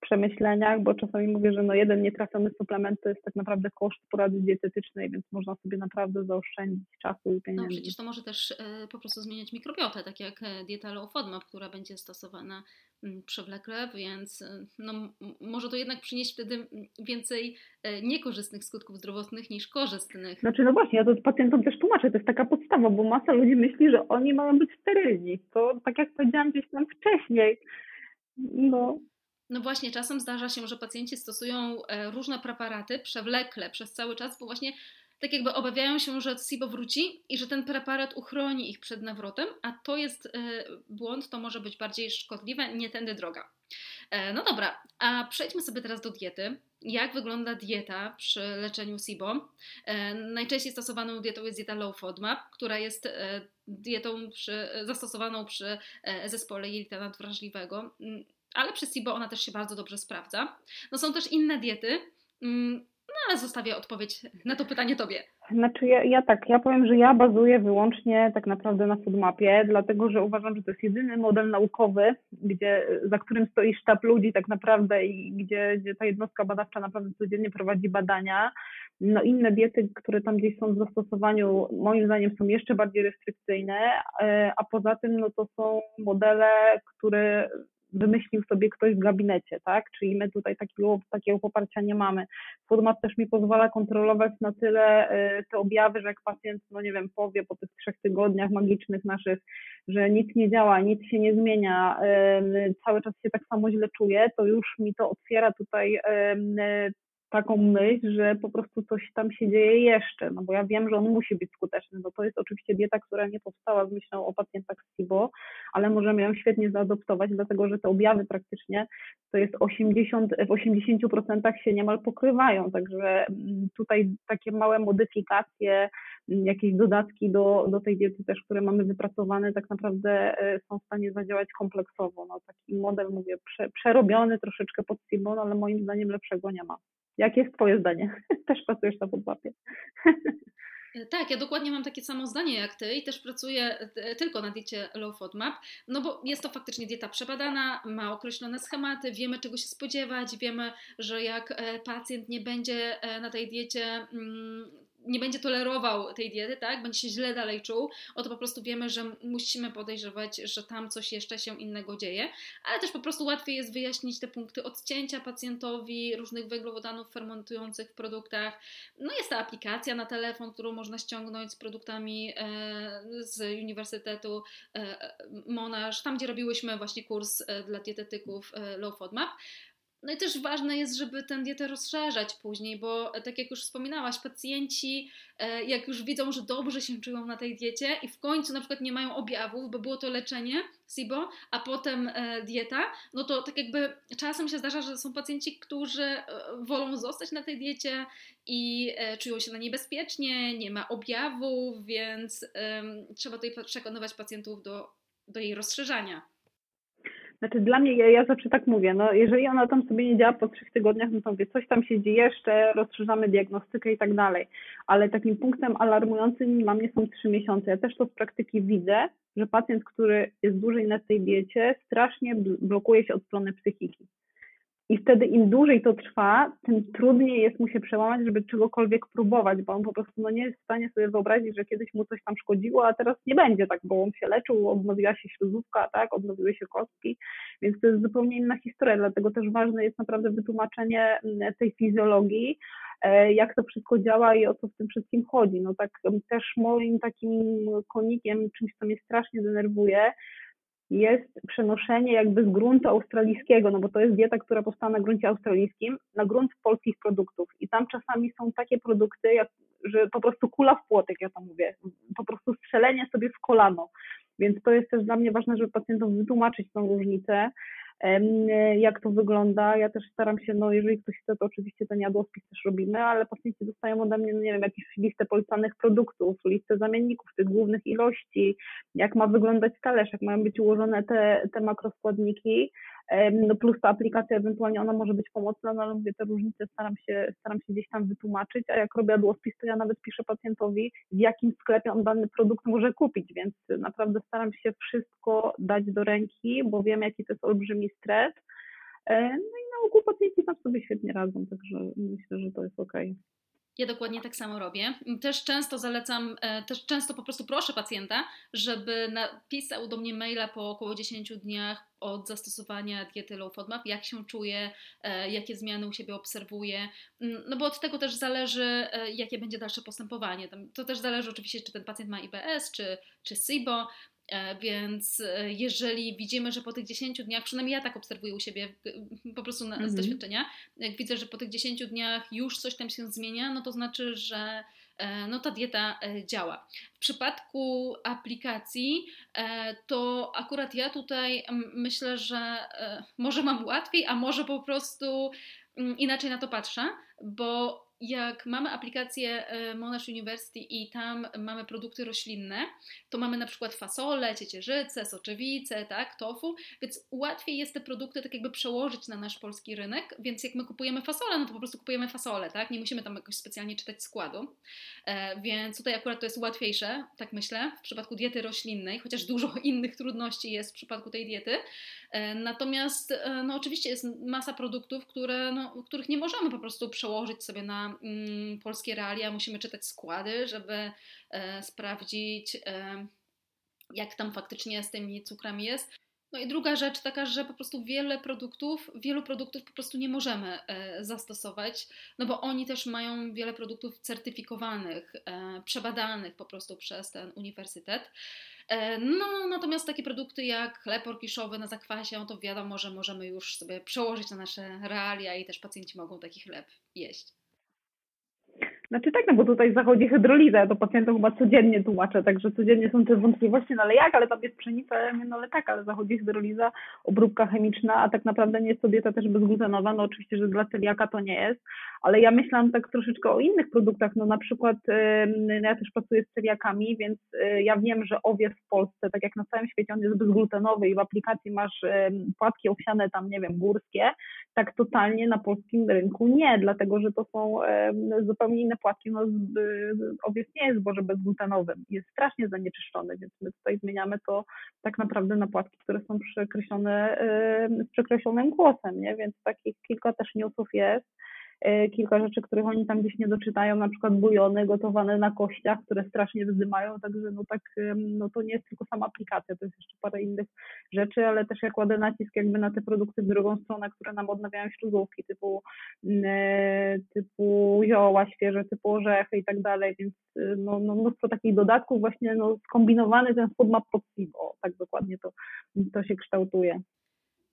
przemyśleniach, bo czasami mówię, że no jeden nietrafiony suplement to jest tak naprawdę koszt porady dietetycznej, więc można sobie naprawdę zaoszczędzić czasu i pieniędzy. No przecież to może też e, po prostu zmieniać mikrobiotę, tak jak e, dieta low FODMAP, która będzie stosowana mm, przewlekle, więc e, no, może to jednak przynieść wtedy więcej niekorzystnych skutków zdrowotnych niż korzystnych. Znaczy no właśnie, ja to pacjentom też tłumaczę, to jest taka podstawa, bo masa ludzi myśli, że oni mają być sterylni. To tak jak powiedziałam gdzieś tam wcześniej, no no właśnie, czasem zdarza się, że pacjenci stosują e, różne preparaty przewlekle przez cały czas, bo właśnie tak jakby obawiają się, że SIBO wróci i że ten preparat uchroni ich przed nawrotem, a to jest e, błąd, to może być bardziej szkodliwe, nie tędy droga. E, no dobra, a przejdźmy sobie teraz do diety. Jak wygląda dieta przy leczeniu SIBO? Najczęściej stosowaną dietą jest dieta low FODMAP, która jest dietą przy, zastosowaną przy zespole jelita nadwrażliwego ale przy SIBO ona też się bardzo dobrze sprawdza. No są też inne diety, mm, no ale zostawię odpowiedź na to pytanie Tobie. Znaczy ja, ja tak, ja powiem, że ja bazuję wyłącznie tak naprawdę na foodmapie, dlatego że uważam, że to jest jedyny model naukowy, gdzie, za którym stoi sztab ludzi tak naprawdę i gdzie, gdzie ta jednostka badawcza naprawdę codziennie prowadzi badania. No inne diety, które tam gdzieś są w zastosowaniu, moim zdaniem są jeszcze bardziej restrykcyjne, e, a poza tym no to są modele, które wymyślił sobie ktoś w gabinecie, tak? Czyli my tutaj takiego, takiego poparcia nie mamy. Format też mi pozwala kontrolować na tyle e, te objawy, że jak pacjent, no nie wiem, powie po tych trzech tygodniach magicznych naszych, że nic nie działa, nic się nie zmienia, cały czas się tak samo źle czuje, to już mi to otwiera tutaj taką myśl, że po prostu coś tam się dzieje jeszcze, no bo ja wiem, że on musi być skuteczny, bo to jest oczywiście dieta, która nie powstała z myślą o pacjentach z SIBO, ale możemy ją świetnie zaadoptować, dlatego że te objawy praktycznie to jest 80, w 80% się niemal pokrywają, także mm, tutaj takie małe modyfikacje, mm, jakieś dodatki do, do tej diety też, które mamy wypracowane, tak naprawdę e, są w stanie zadziałać kompleksowo. No, taki model, mówię, prze, przerobiony troszeczkę pod SIBO, no, ale moim zdaniem lepszego nie ma. Jakie jest Twoje zdanie? Też pracujesz na podłapie. E, tak, ja dokładnie mam takie samo zdanie jak Ty i też pracuję e, tylko na diecie Low FODMAP, no bo jest to faktycznie dieta przebadana, ma określone schematy, wiemy czego się spodziewać, wiemy, że jak e, pacjent nie będzie na tej diecie mm, nie będzie tolerował tej diety, tak, będzie się źle dalej czuł, oto po prostu wiemy, że musimy podejrzewać, że tam coś jeszcze się innego dzieje, ale też po prostu łatwiej jest wyjaśnić te punkty odcięcia pacjentowi różnych węglowodanów fermentujących w produktach. No jest ta aplikacja na telefon, którą można ściągnąć z produktami e, z Uniwersytetu e, Monash, tam gdzie robiłyśmy właśnie kurs e, dla dietetyków Low FODMAP. No i też ważne jest, żeby tę dietę rozszerzać później, bo e, tak jak już wspominałaś, pacjenci, e, jak już widzą, że dobrze się czują na tej diecie i w końcu na przykład nie mają objawów, bo było to leczenie SIBO, a potem e, dieta, no to tak jakby czasem się zdarza, że są pacjenci, którzy wolą zostać na tej diecie i czują się na niej bezpiecznie, nie ma objawów, więc trzeba tutaj przekonywać pacjentów do, do jej rozszerzania. Znaczy dla mnie, ja, ja zawsze tak mówię, no jeżeli ona tam sobie nie działa po trzech tygodniach, no to mówię, coś tam się dzieje jeszcze, rozszerzamy diagnostykę i tak dalej. Ale takim punktem alarmującym dla mnie są trzy miesiące. Ja też to z praktyki widzę, że pacjent, który jest dłużej na tej diecie, strasznie blokuje się od strony psychiki. I wtedy im dłużej to trwa, tym trudniej jest mu się przełamać, żeby czegokolwiek próbować, bo on po prostu no, nie jest w stanie sobie wyobrazić, że kiedyś mu coś tam szkodziło, a teraz nie będzie tak, bo on się leczył, odnowiła się śluzówka, tak, odnowiły się kostki, więc to jest zupełnie inna historia, dlatego też ważne jest naprawdę wytłumaczenie mm, tej fizjologii, e, jak to wszystko działa i o co w tym wszystkim chodzi. No tak też moim takim konikiem, czymś, co mnie strasznie denerwuje, jest przenoszenie jakby z gruntu australijskiego, no bo to jest dieta, która powstała na gruncie australijskim, na grunt polskich produktów. I tam czasami są takie produkty, jak, że po prostu kula w płotek, ja tam mówię, po prostu strzelenie sobie w kolano. Więc to jest też dla mnie ważne, żeby pacjentom wytłumaczyć tą różnicę, jak to wygląda. Ja też staram się, no jeżeli ktoś chce, to oczywiście ten jadłospis też robimy, ale pacjenci dostają ode mnie, no nie wiem, jakąś listę polecanych produktów, listę zamienników, tych głównych ilości, jak ma wyglądać talerz, jak mają być ułożone te, te makroskładniki, plus ta aplikacja ewentualnie ona może być pomocna, no ale mówię, te różnice staram się, staram się gdzieś tam wytłumaczyć, a jak robię jadłospis, to ja nawet piszę pacjentowi, w jakim sklepie on dany produkt może kupić, więc naprawdę staram się wszystko dać do ręki, bo wiem, jaki to jest olbrzymi stres, e, no i ogół pacjenci tam sobie świetnie radzą, także myślę, że to jest okej. Okay. Ja dokładnie tak samo robię. Też często zalecam, e, też często po prostu proszę pacjenta, żeby napisał do mnie maila po około 10 dniach od zastosowania diety low FODMAP, jak się czuje, e, jakie zmiany u siebie obserwuje, mm, no bo od tego też zależy, e, jakie będzie dalsze postępowanie. To też zależy oczywiście, czy ten pacjent ma IBS, czy, czy SIBO, więc e, jeżeli widzimy, że po tych 10 dniach, przynajmniej ja tak obserwuję u siebie po prostu na, z mhm. doświadczenia, jak widzę, że po tych 10 dniach już coś tam się zmienia, no to znaczy, że e, no ta dieta działa. W przypadku aplikacji to akurat ja tutaj myślę, że może mam łatwiej, a może po prostu mm, inaczej na to patrzę, bo jak mamy aplikację e, Monash University i tam mamy produkty roślinne, to mamy na przykład fasole, ciecierzycę, soczewice, tak, tofu, więc łatwiej jest te produkty tak jakby przełożyć na nasz polski rynek, więc jak my kupujemy fasolę, no to po prostu kupujemy fasolę, tak, nie musimy tam jakoś specjalnie czytać składu, e, więc tutaj akurat to jest łatwiejsze, tak myślę, w przypadku diety roślinnej, chociaż dużo innych trudności jest w przypadku tej diety, natomiast no oczywiście jest masa produktów, które, no, których nie możemy po prostu przełożyć sobie na mm, polskie realia musimy czytać składy, żeby e, sprawdzić, e, jak tam faktycznie z tymi cukrami jest. No i druga rzecz taka, że po prostu wiele produktów, wielu produktów po prostu nie możemy e, zastosować, no bo oni też mają wiele produktów certyfikowanych, e, przebadanych po prostu przez ten uniwersytet. E, no, natomiast takie produkty jak chleb orkiszowy na zakwasie, no to wiadomo, że możemy już sobie przełożyć na nasze realia i też pacjenci mogą taki chleb jeść. Znaczy tak, no bo tutaj zachodzi hydroliza, ja to pacjentom chyba codziennie tłumaczę, także codziennie są te wątpliwości, no ale jak, ale tam jest pszenica, no ale tak, ale zachodzi hydroliza, obróbka chemiczna, a tak naprawdę nie jest to dieta też bezglutenowa, no oczywiście, że dla celiaka to nie jest, ale ja myślałam tak troszeczkę o innych produktach, no na przykład ja też pracuję z celiakami, więc y, ja wiem, że owiec w Polsce, tak jak na całym świecie on jest bezglutenowy i w aplikacji masz płatki owsiane tam, nie wiem, górskie, tak totalnie na polskim rynku nie, dlatego, że to są zupełnie inne płatki, no owiec nie jest zboże bezglutenowym, jest strasznie zanieczyszczony, więc my tutaj zmieniamy to tak naprawdę na płatki, które są przekreślone z przekreślonym głosem, nie, więc takich kilka też newsów jest, kilka rzeczy, których oni tam gdzieś nie doczytają, na przykład bujony gotowane na kościach, które strasznie wzdymają, także no tak, no to nie jest tylko sama aplikacja, to jest jeszcze parę innych rzeczy, ale też jak kładę nacisk jakby na te produkty w drugą stronę, które nam odnawiają śluzówki, typu, e, typu zioła świeże, typu orzechy i tak dalej, więc e, no, no mnóstwo takich dodatków właśnie no, skombinowany ten spod ma pod o, tak dokładnie to, to się kształtuje.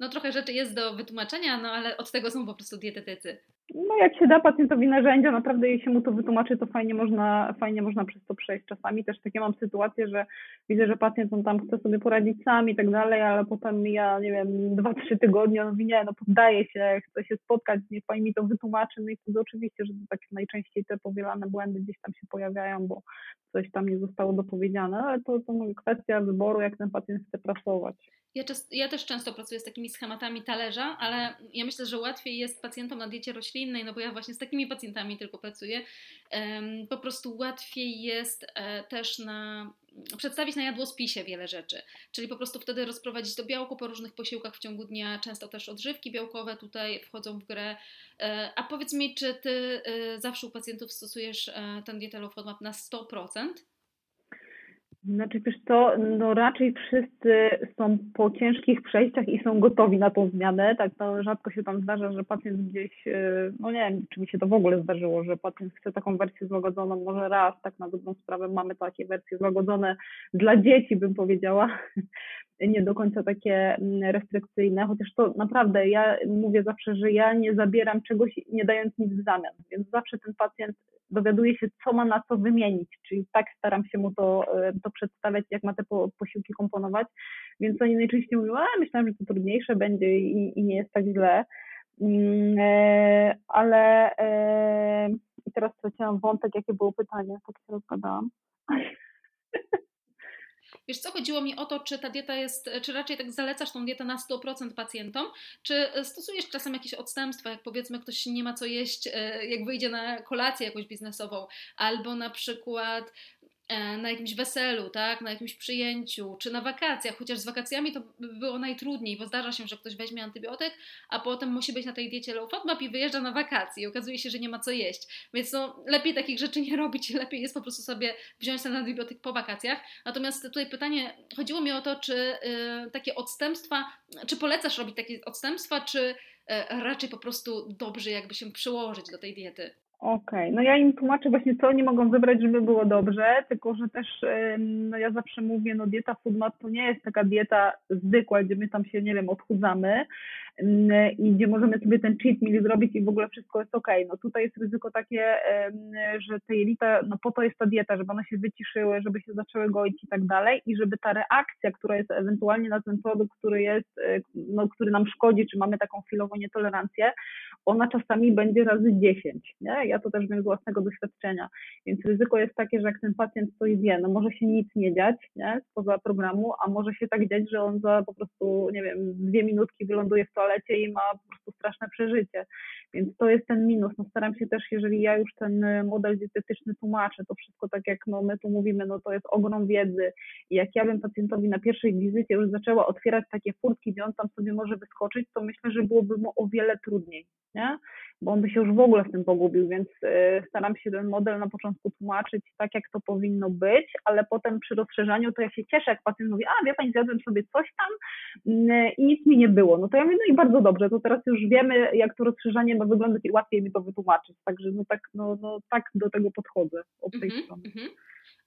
No trochę rzeczy jest do wytłumaczenia, no ale od tego są po prostu dietetycy no jak się da pacjentowi narzędzia, naprawdę jeśli mu to wytłumaczy, to fajnie można, fajnie można przez to przejść. Czasami też takie mam sytuacje, że widzę, że pacjent on tam chce sobie poradzić sam i tak dalej, ale potem mija, nie wiem, dwa, trzy tygodnie, on mówi, nie, no poddaje się, chce się spotkać, niech pani mi to wytłumaczy, no i wtedy oczywiście, że to tak najczęściej te powielane błędy gdzieś tam się pojawiają, bo coś tam nie zostało dopowiedziane, ale to, to kwestia wyboru, jak ten pacjent chce pracować. Ja, ja, też często pracuję z takimi schematami talerza, ale ja myślę, że łatwiej jest pacjentom na diecie roślinnej, no bo ja właśnie z takimi pacjentami tylko pracuję. Po prostu łatwiej jest e, też na, przedstawić na jadłospisie wiele rzeczy, czyli po prostu wtedy rozprowadzić to białko po różnych posiłkach w ciągu dnia, często też odżywki białkowe tutaj wchodzą w grę. E, a powiedz mi, czy ty e, zawsze u pacjentów stosujesz ten dietę low FODMAP na 100%? Znaczy wiesz co, no raczej wszyscy są po ciężkich przejściach i są gotowi na tą zmianę. Tak to rzadko się tam zdarza, że pacjent gdzieś, e, no nie wiem, czy mi się to w ogóle zdarzyło, że pacjent chce taką wersję złagodzoną, może raz, tak na dobrą sprawę mamy takie wersje złagodzone dla dzieci, bym powiedziała, nie do końca takie mm, restrykcyjne, chociaż to naprawdę ja mówię zawsze, że ja nie zabieram czegoś, nie dając nic w zamian, więc zawsze ten pacjent dowiaduje się, co ma na co wymienić, czyli tak staram się mu to, e, to przedstawiać, jak ma te posiłki komponować, więc oni najczęściej mówią, a myślałem, że to trudniejsze będzie i, i nie jest tak źle, mm, e, ale e, i teraz straciłam wątek, jakie było pytanie, tak się rozgadałam. Wiesz co, chodziło mi o to, czy ta dieta jest, czy raczej tak zalecasz tą dietę na 100% pacjentom, czy stosujesz czasem jakieś odstępstwa, jak powiedzmy ktoś nie ma co jeść, e, jak wyjdzie na kolację jakąś biznesową, albo na przykład na jakimś weselu, tak, na jakimś przyjęciu, czy na wakacjach, chociaż z wakacjami to by było najtrudniej, bo zdarza się, że ktoś weźmie antybiotyk, a potem musi być na tej diecie low FODMAP i wyjeżdża na wakacje i okazuje się, że nie ma co jeść. Więc no, lepiej takich rzeczy nie robić, lepiej jest po prostu sobie wziąć ten antybiotyk po wakacjach. Natomiast tutaj pytanie, chodziło mi o to, czy y, takie odstępstwa, czy polecasz robić takie odstępstwa, czy y, raczej po prostu dobrze jakby się przyłożyć do tej diety? Okej, okay. no ja im tłumaczę właśnie, co oni mogą wybrać, żeby było dobrze, tylko że też, no ja zawsze mówię, no dieta foodmat to nie jest taka dieta zwykła, gdzie my tam się, nie wiem, odchudzamy, i gdzie możemy sobie ten cheat meal zrobić i w ogóle wszystko jest ok. No tutaj jest ryzyko takie, że te jelita, no po to jest ta dieta, żeby one się wyciszyły, żeby się zaczęły goić i tak dalej i żeby ta reakcja, która jest ewentualnie na ten produkt, który jest, e, no, który nam szkodzi, czy mamy taką chwilową nietolerancję, ona czasami będzie razy 10, nie? Ja to też wiem z własnego doświadczenia, więc ryzyko jest takie, że jak ten pacjent coś wie, no może się nic nie dziać, nie? Spoza programu, a może się tak dziać, że on za po prostu, nie wiem, dwie minutki wyląduje w toalecie i ma po prostu straszne przeżycie. Więc to jest ten minus. No staram się też, jeżeli ja już ten model dietetyczny tłumaczę, to wszystko tak jak no, my tu mówimy, no to jest ogrom wiedzy. I jak ja bym pacjentowi na pierwszej wizycie już zaczęła otwierać takie furtki, gdzie on tam sobie może wyskoczyć, to myślę, że byłoby mu o wiele trudniej, nie? Bo on by się już w ogóle w tym pogubił, więc y, staram się ten model na początku tłumaczyć tak, jak to powinno być, ale potem przy rozszerzaniu to ja się cieszę, jak pacjent mówi, a wie pani, zjadłem sobie coś tam y, i nic mi nie było. No to ja mówię, no i bardzo dobrze, to teraz już wiemy, jak to rozszerzanie ma wyglądać i łatwiej mi to wytłumaczyć. Także no tak, no, no tak do tego podchodzę od tej mm-hmm, strony. Mm-hmm.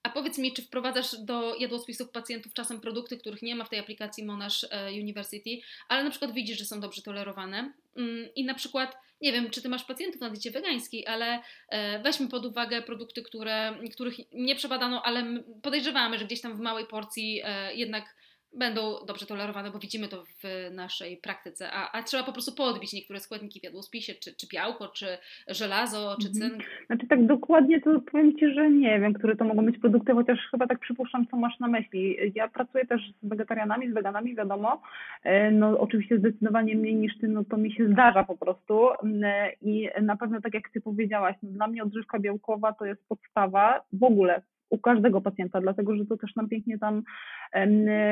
A powiedz mi, czy wprowadzasz do jadłospisów pacjentów czasem produkty, których nie ma w tej aplikacji Monash e, University, ale na przykład widzisz, że są dobrze tolerowane? Mm, i na przykład, nie wiem, czy ty masz pacjentów na diecie wegańskiej, ale e, weźmy pod uwagę produkty, które, których nie przebadano, ale podejrzewamy, że gdzieś tam w małej porcji e, jednak będą dobrze tolerowane, bo widzimy to w naszej praktyce, a, a trzeba po prostu podbić niektóre składniki w jadłospisie, czy, czy białko, czy żelazo, czy mhm. cynk. Znaczy tak dokładnie to powiem Ci, że nie wiem, które to mogą być produkty, chociaż chyba tak przypuszczam, co masz na myśli. Ja pracuję też z wegetarianami, z weganami, wiadomo, e, no oczywiście zdecydowanie mniej niż Ty, no to mi się zdarza po prostu e, i na pewno tak jak Ty powiedziałaś, no dla mnie odżywka białkowa to jest podstawa w ogóle u każdego pacjenta, dlatego że to też nam pięknie tam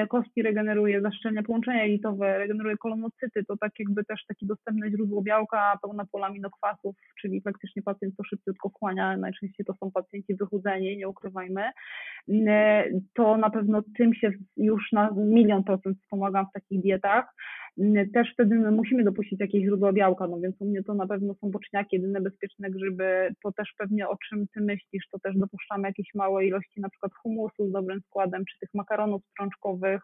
kostki regeneruje, zaszczelnia połączenia jelitowe, regeneruje kolonocyty, to tak jakby też takie dostępne źródło białka, pełna pola aminokwasów, czyli praktycznie pacjent to szybciutko wchłania, najczęściej to są pacjenci wychudzeni, nie ukrywajmy, to na pewno tym się już na milion procent wspomagam w takich dietach, też wtedy musimy dopuścić jakieś źródła białka, no więc u mnie to na pewno są boczniaki, jedyne bezpieczne grzyby, to też pewnie o czym ty myślisz, to też dopuszczamy jakieś małe ilości na przykład humusu z dobrym składem, czy tych makaronów strączkowych,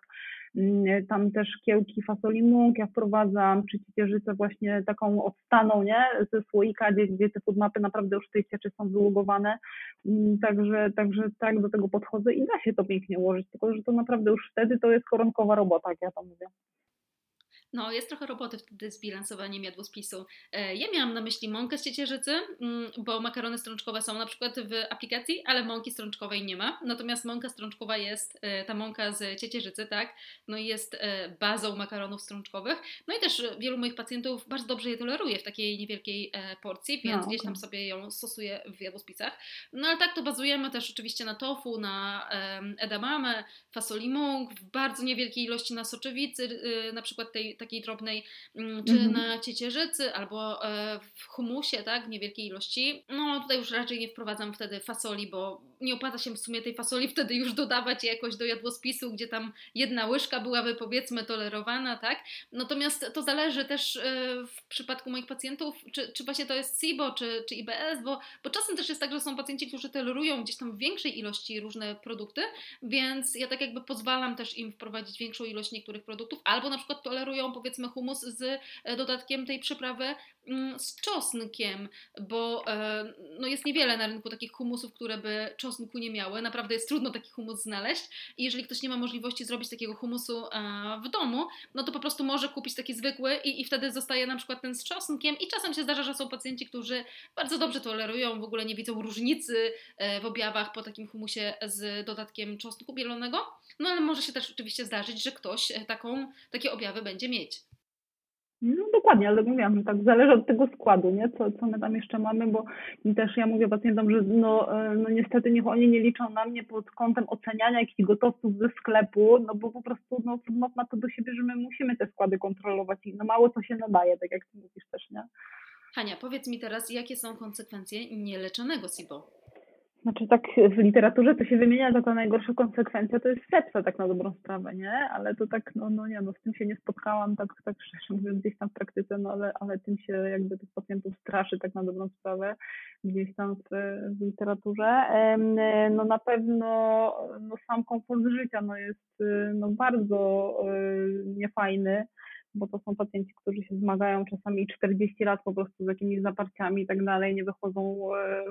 mm, tam też kiełki fasoli mąk ja wprowadzam, czy ciecierzycę właśnie taką odstaną, nie, ze słoika, gdzie, gdzie te foodmapy naprawdę już w tej cieczy są wylogowane, mm, także, także tak do tego podchodzę i da się to pięknie ułożyć, tylko że to naprawdę już wtedy to jest koronkowa robota, jak ja to mówię. No, jest trochę roboty wtedy z bilansowaniem jadłospisu. E, ja miałam na myśli mąkę z ciecierzycy, mm, bo makarony strączkowe są na przykład w aplikacji, ale mąki strączkowej nie ma. Natomiast mąka strączkowa jest, e, ta mąka z ciecierzycy, tak, no jest e, bazą makaronów strączkowych. No i też wielu moich pacjentów bardzo dobrze je toleruje w takiej niewielkiej porcji, więc no, gdzieś tam sobie ją stosuje w jadłospisach. No ale tak to bazujemy też oczywiście na tofu, na edamame, fasoli mąk, w bardzo niewielkiej ilości na soczewicy, y, na przykład tej takiej drobnej, mm, czy mhm. na ciecierzycy, albo e, w humusie, tak, w niewielkiej ilości. No tutaj już raczej nie wprowadzam wtedy fasoli, bo nie opłaca się w sumie tej fasoli wtedy już dodawać jakoś do jadłospisu, gdzie tam jedna łyżka byłaby powiedzmy tolerowana, tak? Natomiast to zależy też e, w przypadku moich pacjentów, czy, czy właśnie to jest SIBO, czy, czy IBS, bo, bo czasem też jest tak, że są pacjenci, którzy tolerują gdzieś tam w większej ilości różne produkty, więc ja tak jakby pozwalam też im wprowadzić większą ilość niektórych produktów, albo na przykład tolerują powiedzmy humus z e, dodatkiem tej przyprawy mm, z czosnkiem, bo e, no jest niewiele na rynku takich humusów, które by czosnku nie miały. Naprawdę jest trudno taki humus znaleźć i jeżeli ktoś nie ma możliwości zrobić takiego humusu e, w domu, no to po prostu może kupić taki zwykły i, i wtedy zostaje na przykład ten z czosnkiem i czasem się zdarza, że są pacjenci, którzy bardzo dobrze tolerują, w ogóle nie widzą różnicy w objawach po takim humusie z dodatkiem czosnku bielonego, no ale może się też oczywiście zdarzyć, że ktoś taką, takie objawy będzie mieć. No dokładnie, ale mówiłam, że tak zależy od tego składu, nie? Co, co my tam jeszcze mamy, bo też ja mówię pacjentom, że no, e, no niestety niech oni nie liczą na mnie pod kątem oceniania jakichś gotowców ze sklepu, no bo po prostu no, ma to do siebie, że my musimy te składy kontrolować i no mało co się nadaje, tak jak ty mówisz też, nie? Hania, powiedz mi teraz, jakie są konsekwencje nieleczonego SIBO? Znaczy tak w literaturze to się wymienia taka najgorsza konsekwencja to jest sepsa tak na dobrą sprawę, nie? Ale to tak, no, no nie, no z tym się nie spotkałam tak, tak szczerze mówiąc gdzieś tam w praktyce, no ale, ale tym się jakby tych pacjentów straszy tak na dobrą sprawę gdzieś tam w, w literaturze. No na pewno no sam komfort życia no jest no bardzo y, niefajny bo to są pacjenci, którzy się zmagają czasami 40 lat po prostu z jakimiś zaparciami i tak dalej, nie wychodzą. E,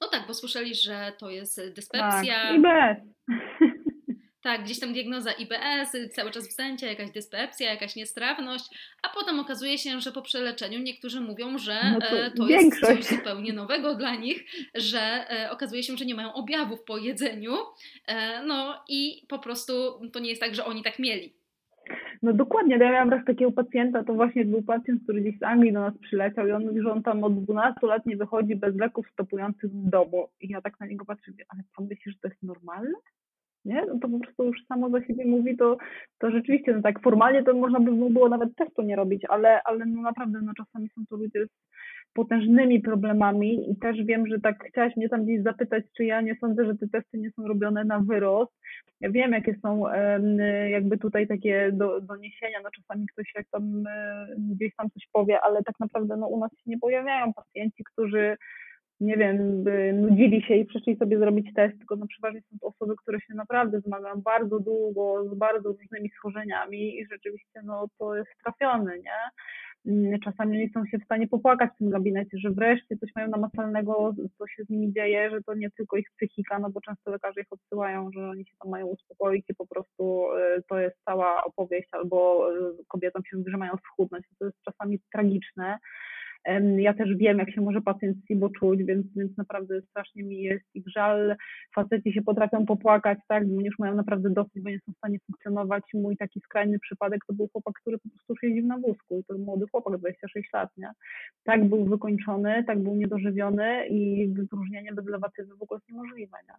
no tak, bo słyszeli, że to jest dyspepsja. Tak, IBS. Tak, gdzieś tam diagnoza IBS, cały czas wstęcia, jakaś dyspepsja, jakaś niestrawność, a potem okazuje się, że po przeleczeniu niektórzy mówią, że no to, e, to jest coś zupełnie nowego dla nich, że e, okazuje się, że nie mają objawów po jedzeniu, no i po prostu to nie jest tak, że oni tak mieli. No dokładnie, ja miałam raz takiego pacjenta, to właśnie był pacjent, który gdzieś z Anglii do nas przyleciał i on mówi, że on tam od 12 lat nie wychodzi bez leków stopujących w domu. I ja tak na niego patrzę, ale pan myśli, że to jest normalne? Nie? No to po prostu już samo za siebie mówi, to, to rzeczywiście, no tak formalnie to można by było nawet testu nie robić, ale, ale no naprawdę no czasami są to ludzie z potężnymi problemami i też wiem, że tak chciałaś mnie tam gdzieś zapytać, czy ja nie sądzę, że te testy nie są robione na wyrost. Ja wiem, jakie są jakby tutaj takie do, doniesienia, no czasami ktoś jak tam e, gdzieś tam coś powie, ale tak naprawdę no u nas się nie pojawiają pacjenci, którzy nie wiem, nudzili się i przyszli sobie zrobić test, tylko no przeważnie są to osoby, które się naprawdę zmagają bardzo długo z bardzo różnymi schorzeniami i rzeczywiście no to jest trafione, nie? Mm, czasami nie są się w stanie popłakać w tym gabinecie, że wreszcie coś mają namacalnego, co się z nimi dzieje, że to nie tylko ich psychika, no bo często lekarze ich odsyłają, że oni się tam mają uspokoić i po prostu y, to jest cała opowieść, albo y, kobietom się że mają schudnąć. To jest czasami tragiczne. Ja też wiem, jak się może pacjent z SIBO czuć, więc, więc naprawdę strasznie mi jest ich żal. Faceci się potrafią popłakać, tak, bo już mają naprawdę dosyć, bo nie są w stanie funkcjonować. Mój taki skrajny przypadek to był chłopak, który po prostu jeździł na wózku. To był młody chłopak, 26 lat, nie? Tak był wykończony, tak był niedożywiony i wypróżnienie bez lewatywy w ogóle jest niemożliwe, nie?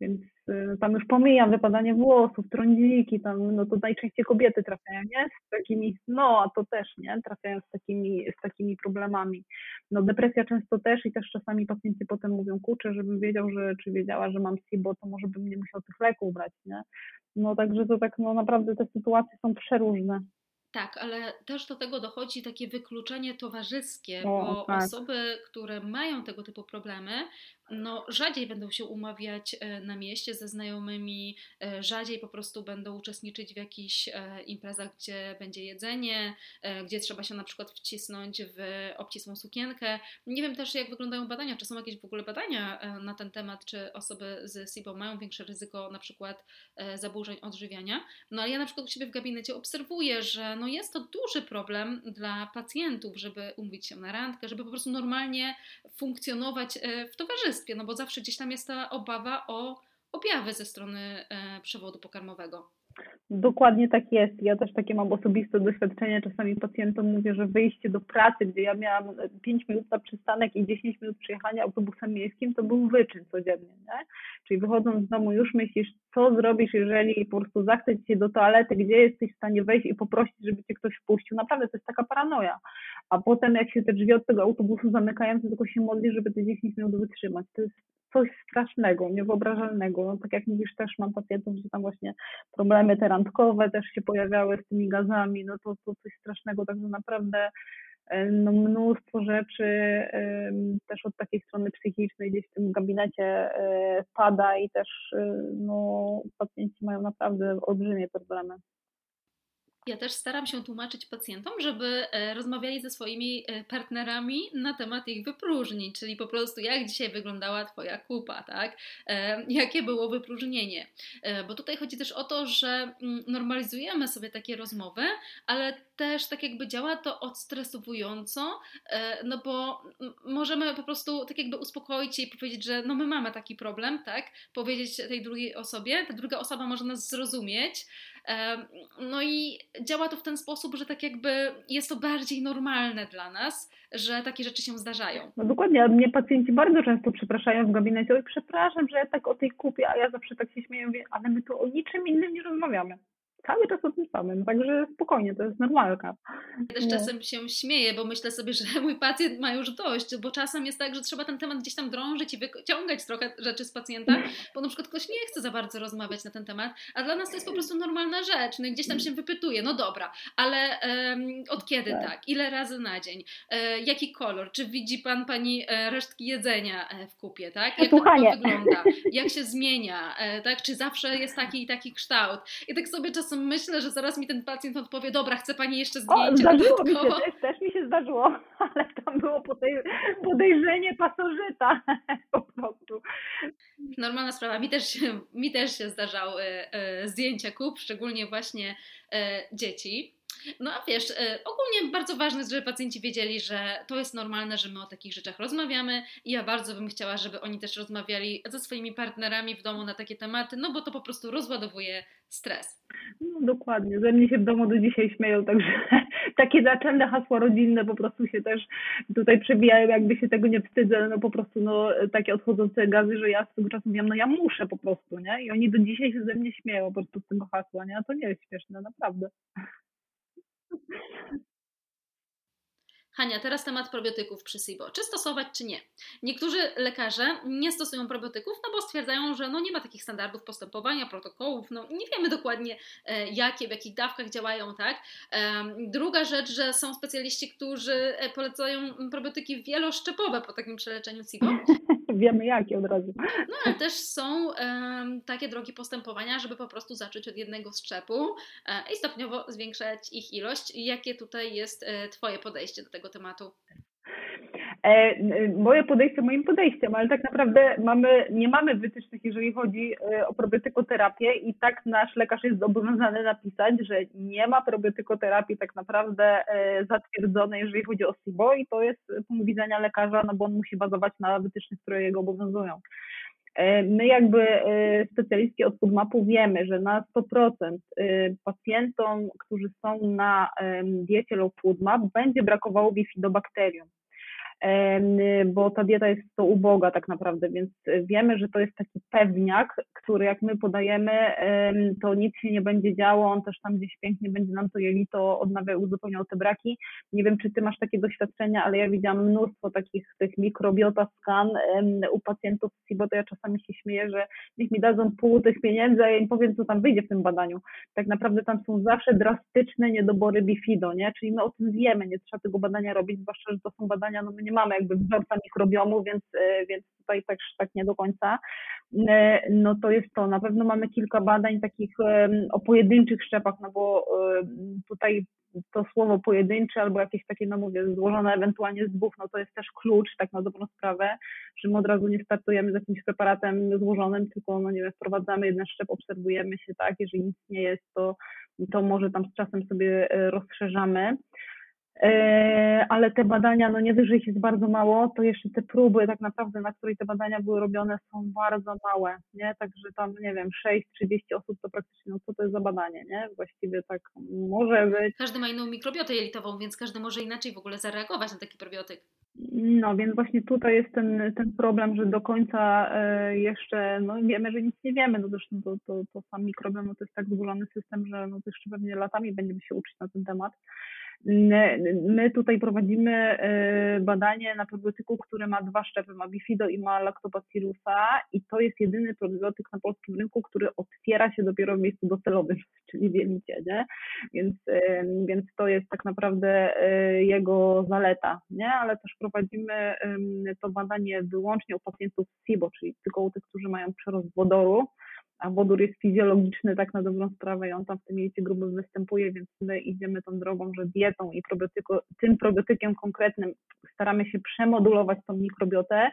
Więc y, tam już pomijam wypadanie włosów, trądziki, tam, no to najczęściej kobiety trafiają, nie? Z takimi, no a to też, nie? Trafiają z takimi, z takimi problemami. No depresja często też i też czasami pacjenci potem mówią, kurczę, żebym wiedział, że, czy wiedziała, że mam SIBO, to może bym nie musiał tych leków brać, nie? No także to tak, no naprawdę te sytuacje są przeróżne. Tak, ale też do tego dochodzi takie wykluczenie towarzyskie, o, bo tak. osoby, które mają tego typu problemy, no, rzadziej będą się umawiać e, na mieście ze znajomymi, e, rzadziej po prostu będą uczestniczyć w jakichś e, imprezach, gdzie będzie jedzenie, gdzie trzeba się na przykład wcisnąć w obcisłą sukienkę. Nie wiem też, jak wyglądają badania, czy są jakieś w ogóle badania na ten temat, czy osoby z SIBO mają większe ryzyko na przykład zaburzeń odżywiania. No ale ja na przykład u siebie w gabinecie obserwuję, że no jest to duży problem dla pacjentów, żeby umówić się na randkę, żeby po prostu normalnie funkcjonować w towarzystwie no bo zawsze gdzieś tam jest ta obawa o objawy ze strony e, przewodu pokarmowego. Dokładnie tak jest. Ja też takie mam osobiste doświadczenie. Czasami pacjentom mówię, że wyjście do pracy, gdzie ja miałam 5 minut na przystanek i 10 minut przyjechania autobusem miejskim, to był wyczyn codziennie. Nie? Czyli wychodząc z domu już myślisz, co zrobisz, jeżeli po prostu zachce się do toalety, gdzie jesteś w stanie wejść i poprosić, żeby cię ktoś wpuścił. Naprawdę to jest taka paranoja. A potem jak się te drzwi od tego autobusu zamykają, to tylko się modlisz, żeby te 10 minut wytrzymać. To jest coś strasznego, niewyobrażalnego. No, tak jak mówisz, też mam pacjentów, gdzie tam właśnie problemy te randkowe też się pojawiały z tymi gazami, no to, to coś strasznego, także naprawdę no, mnóstwo rzeczy też od takiej strony psychicznej gdzieś w tym gabinecie e, pada i też e, no, pacjenci mają naprawdę olbrzymie problemy. Ja też staram się tłumaczyć pacjentom, żeby e, rozmawiali ze swoimi e, partnerami na temat ich wypróżnień, czyli po prostu jak dzisiaj wyglądała Twoja kupa, tak? E, jakie było wypróżnienie. Bo tutaj chodzi też o to, że mm, normalizujemy sobie takie rozmowy, ale też tak jakby działa to odstresowująco, no bo możemy po prostu tak jakby uspokoić się i powiedzieć, że no my mamy taki problem, tak? Powiedzieć tej drugiej osobie, ta druga osoba może nas zrozumieć, No i działa to w ten sposób, że tak jakby jest to bardziej normalne dla nas, że takie rzeczy się zdarzają. No dokładnie, a mnie pacjenci bardzo często przepraszają w gabinecie, oj przepraszam, że ja tak o tej kupie, a ja zawsze tak się śmieję, mówię, ale my tu o niczym innym nie rozmawiamy cały czas o tym samym, także spokojnie, to jest normalka. Ja też czasem się śmieję, bo myślę sobie, że mój pacjent ma już dość, bo czasem jest tak, że trzeba ten temat gdzieś tam drążyć i wyciągać trochę rzeczy z pacjenta, bo na przykład ktoś nie chce za bardzo rozmawiać na ten temat, a dla nas to jest po prostu normalna rzecz, no i gdzieś tam się wypytuje, no dobra, ale um, od kiedy tak. tak? Ile razy na dzień? E, jaki kolor? Czy widzi Pan Pani e, resztki jedzenia e, w kupie, tak? Jak to wygląda? Jak się zmienia, e, tak? Czy zawsze jest taki i taki kształt? I tak sobie czasem myślę, że zaraz mi ten pacjent odpowie, dobra, chce Pani jeszcze zdjęcie. O, zdarzyło mi się, też, też mi się zdarzyło, ale tam było podej podejrzenie pasożyta po prostu. Normalna sprawa. Mi też się, mi też się zdarzały e, zdjęcia kup, szczególnie właśnie e, dzieci. No a wiesz, e, ogólnie bardzo ważne jest, żeby pacjenci wiedzieli, że to jest normalne, że my o takich rzeczach rozmawiamy i ja bardzo bym chciała, żeby oni też rozmawiali ze swoimi partnerami w domu na takie tematy, no bo to po prostu rozładowuje stres. No dokładnie, ze mnie się w domu do dzisiaj śmieją, także takie naczelne hasła rodzinne po prostu się też tutaj przebijają, jakby się tego nie wstydzę, no po prostu no takie odchodzące gazy, że ja z tego czasu wiem, no ja muszę po prostu, nie? I oni do dzisiaj się ze mnie śmieją po prostu z tego hasła, nie? A to nie jest śmieszne, naprawdę. Hania, teraz temat probiotyków przy SIBO. Czy stosować, czy nie? Niektórzy lekarze nie stosują probiotyków, no bo stwierdzają, że no nie ma takich standardów postępowania, protokołów, no nie wiemy dokładnie e, jakie, w jakich dawkach działają, tak? Druga rzecz, że są specjaliści, którzy e, polecają probiotyki wieloszczepowe po takim przeleczeniu SIBO. Wiemy jakie od razu. No ale też są takie drogi postępowania, żeby po prostu zacząć od jednego szczepu e, i stopniowo zwiększać ich ilość. Jakie tutaj jest Twoje podejście do tego tematu? E, moje podejście moim podejściem, ale tak naprawdę mamy, nie mamy wytycznych, jeżeli chodzi e, o probiotykoterapię i tak nasz lekarz jest zobowiązany napisać, że nie ma probiotykoterapii tak naprawdę e, zatwierdzonej, jeżeli chodzi o SIBO i to jest punkt widzenia lekarza, no bo on musi bazować na wytycznych, które jego obowiązują. My jakby specjalistki od foodmapu wiemy, że na 100% pacjentom, którzy są na diecie low foodmap będzie brakowało bifidobakterium bo ta dieta jest to uboga tak naprawdę, więc wiemy, że to jest taki pewniak, który jak my podajemy, to nic się nie będzie działo, on też tam gdzieś pięknie będzie nam to jelito odnawiał, uzupełniał te braki. Nie wiem, czy ty masz takie doświadczenia, ale ja widziałam mnóstwo takich tych mikrobiota scan u pacjentów z SIBO, to ja czasami się śmieję, że niech mi dadzą pół tych pieniędzy, a ja im powiem, co tam wyjdzie w tym badaniu. Tak naprawdę tam są zawsze drastyczne niedobory bifido, nie? Czyli my o tym wiemy, nie trzeba tego badania robić, zwłaszcza, że to są badania, no my nie mamy jakby wzorca mikrobiomu, więc, e, więc tutaj też tak nie do końca. E, no to jest to. Na pewno mamy kilka badań takich o pojedynczych szczepach, no bo tutaj to słowo pojedyncze albo jakieś takie, no mówię, złożone ewentualnie z dwóch, no to jest też klucz, tak na dobrą sprawę, że my od razu nie startujemy z jakimś preparatem złożonym, tylko, no nie wiem, wprowadzamy jeden szczep, obserwujemy się, tak, jeżeli nic nie jest, to, to może tam z czasem sobie e, rozszerzamy. E, ale te badania, no nie dość, że ich jest bardzo mało, to jeszcze te próby tak naprawdę, na której te badania były robione są bardzo małe, nie, także tam, nie wiem, 6-30 osób to praktycznie, no co to jest za badanie, nie, właściwie tak może być. Każdy ma inną mikrobiotę jelitową, więc każdy może inaczej w ogóle zareagować na taki probiotyk. No, więc właśnie tutaj jest ten, ten problem, że do końca e, jeszcze, no wiemy, że nic nie wiemy, no zresztą to, to, to sam mikrobiom, no to jest tak zburzony system, że no to jeszcze pewnie latami będziemy się uczyć na ten temat. My tutaj prowadzimy e, badanie na probiotyku, który ma dwa szczepy, ma bifido i ma lactobacillusa i to jest jedyny probiotyk na polskim rynku, który otwiera się dopiero w miejscu docelowym, czyli w jelicie, nie? Więc, e, więc to jest tak naprawdę e, jego zaleta, nie? Ale też prowadzimy to badanie wyłącznie u pacjentów SIBO, czyli tylko u tych, którzy mają przerost wodoru, a wodór jest fizjologiczny tak na dobrą sprawę i on tam w tym jelicie grubym występuje, więc my idziemy tą drogą, że dietą i probiotyko, tym probiotykiem konkretnym staramy się przemodulować tą mikrobiotę,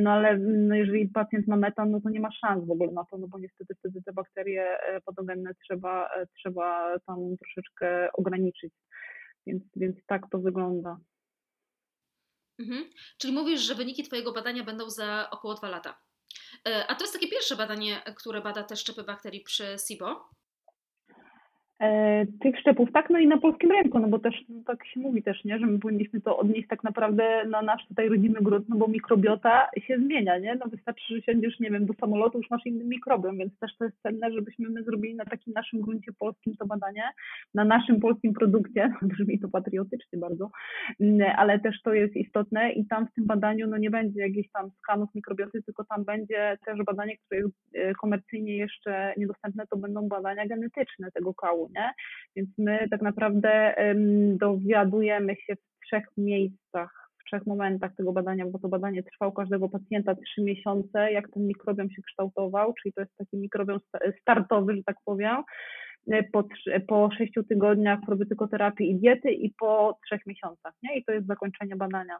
no ale no jeżeli pacjent ma metan, no to nie ma szans w ogóle na to, no bo niestety wtedy te bakterie e, patogenne trzeba, e, trzeba tam troszeczkę ograniczyć. Więc, więc tak to wygląda. Mhm. Czyli mówisz, że wyniki Twojego badania będą za około dwa lata? E, a to jest takie pierwsze badanie, które bada te szczepy bakterii przy SIBO? E, tych szczepów, tak, no i na polskim rynku, no bo też no tak się mówi też, nie, że my powinniśmy to odnieść tak naprawdę na nasz tutaj rodzimy grunt, no bo mikrobiota się zmienia, nie, no wystarczy, że siędziesz, nie wiem, do samolotu, już masz inny mikrobiom, więc też to jest cenne, żebyśmy my zrobili na takim naszym gruncie polskim to badanie, na naszym polskim produkcie, brzmi to patriotycznie bardzo, mm, ale też to jest istotne i tam w tym badaniu, no nie będzie jakichś tam skanów mikrobioty, tylko tam będzie też badanie, które jest e, komercyjnie jeszcze niedostępne, to będą badania genetyczne tego kału, nie? Więc my tak naprawdę dowiadujemy się w trzech miejscach, w trzech momentach tego badania, bo to badanie trwało każdego pacjenta trzy miesiące, jak ten mikrobiom się kształtował, czyli to jest taki mikrobiom startowy, że tak powiem, e, po, po sześciu tygodniach probiotykoterapii i diety i po trzech miesiącach, nie? I to jest zakończenie badania.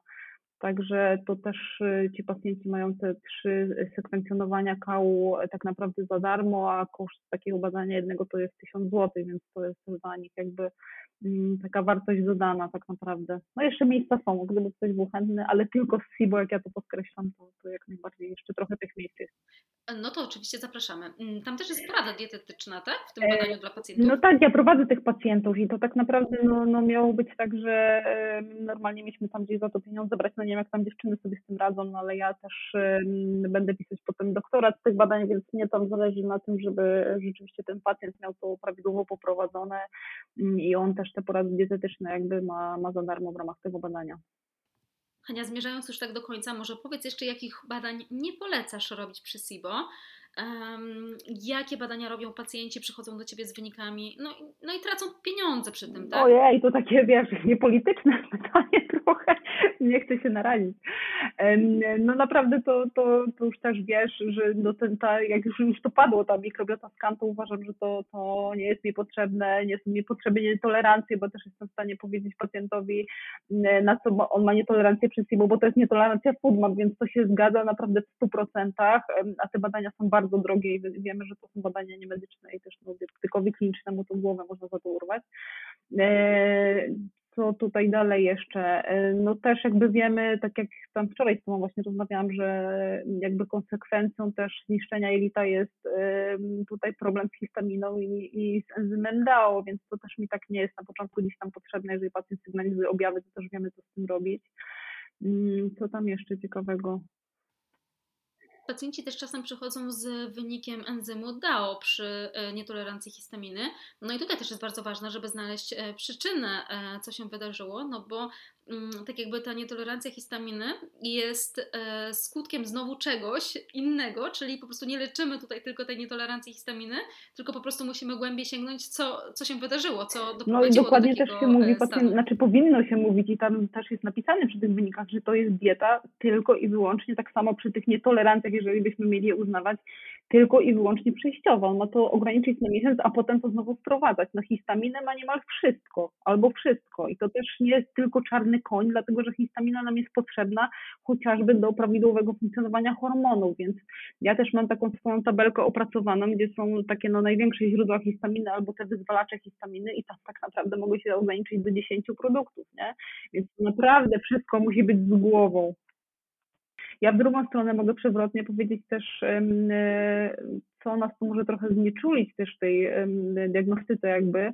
Także to też y, ci pacjenci mają te trzy sekwencjonowania kału e, tak naprawdę za darmo, a koszt takiego badania jednego to jest 1000 zł, więc to jest dla nich jakby Mm, taka wartość dodana tak naprawdę. No jeszcze miejsca są, gdyby ktoś był chętny, ale tylko z SIBO, jak ja to podkreślam, to, to jak najbardziej jeszcze trochę tych miejsc jest. Oczywiście zapraszamy. Mm, tam też jest porada dietetyczna, tak? W tym e, badaniu dla pacjentów? No tak, ja prowadzę tych pacjentów i to tak naprawdę no, no miało być tak, że normalnie mieliśmy tam gdzieś za to pieniądze brać, no nie wiem jak tam dziewczyny sobie z tym radzą, no ale ja też będę pisać potem doktorat z tych badań, więc mnie tam zależy na tym, żeby rzeczywiście ten pacjent miał to prawidłowo poprowadzone mm, i on też też te porady dietetyczne jakby ma, ma za darmo w ramach tego badania. Hania, zmierzając już tak do końca, może powiedz jeszcze, jakich badań nie polecasz robić przy SIBO? Um, jakie badania robią pacjenci, przychodzą do Ciebie z wynikami, no, no i tracą pieniądze przy tym, tak? Ojej, to takie, wiesz, niepolityczne pytanie trochę, nie chcę się narazić. No naprawdę to, to, to już też wiesz, że no ten, ta, jak już, już to padło, ta mikrobiota skan, to uważam, że to, to nie jest mi potrzebne, nie są mi potrzebne nietolerancje, bo też jestem w stanie powiedzieć pacjentowi, na co on ma nietolerancję przy SIBO, bo to jest nietolerancja foodmap, więc to się zgadza naprawdę w 100%, a te badania są bardzo drogie i wiemy, że to są badania niemedyczne i też no, diagnostykowi klinicznemu to głowę można za to urwać. E, co tutaj dalej jeszcze? E, no też jakby wiemy, tak jak tam wczoraj z Tobą właśnie rozmawiałam, że jakby konsekwencją też zniszczenia jelita jest tutaj problem z histaminą i, i z enzymem DAO, więc to też mi tak nie jest na początku gdzieś tam potrzebne, jeżeli pacjent sygnalizuje objawy, to też wiemy, co z tym robić. Mm, co tam jeszcze ciekawego? Pacjenci też czasem przychodzą z wynikiem enzymu DAO przy e, nietolerancji histaminy. No i tutaj też jest bardzo ważne, żeby znaleźć e, przyczynę, e, co się wydarzyło, no bo tak jakby ta nietolerancja histaminy jest e, skutkiem znowu czegoś innego, czyli po prostu nie leczymy tutaj tylko tej nietolerancji histaminy, tylko po prostu musimy głębiej sięgnąć, co, co się wydarzyło, co doprowadziło No i dokładnie do też się mówi, e, pacjent, znaczy powinno się mówić i tam też jest napisane przy tych wynikach, że to jest dieta tylko i wyłącznie, tak samo przy tych nietolerancjach, jeżeli byśmy mieli je uznawać, tylko i wyłącznie przejściowa. On ma to ograniczyć na miesiąc, a potem to znowu wprowadzać. No histaminę ma niemal wszystko, albo wszystko. I to też nie jest tylko czarny koń, dlatego że histamina nam jest potrzebna chociażby do prawidłowego funkcjonowania hormonów, więc ja też mam taką swoją tabelkę opracowaną, gdzie są takie no, największe źródła histaminy albo te wyzwalacze histaminy i tam tak naprawdę mogą się ograniczyć do 10 produktów, nie? Więc naprawdę wszystko musi być z głową. Ja w drugą stronę mogę przewrotnie powiedzieć też, e, co nas tu może trochę znieczulić też tej diagnostyce jakby,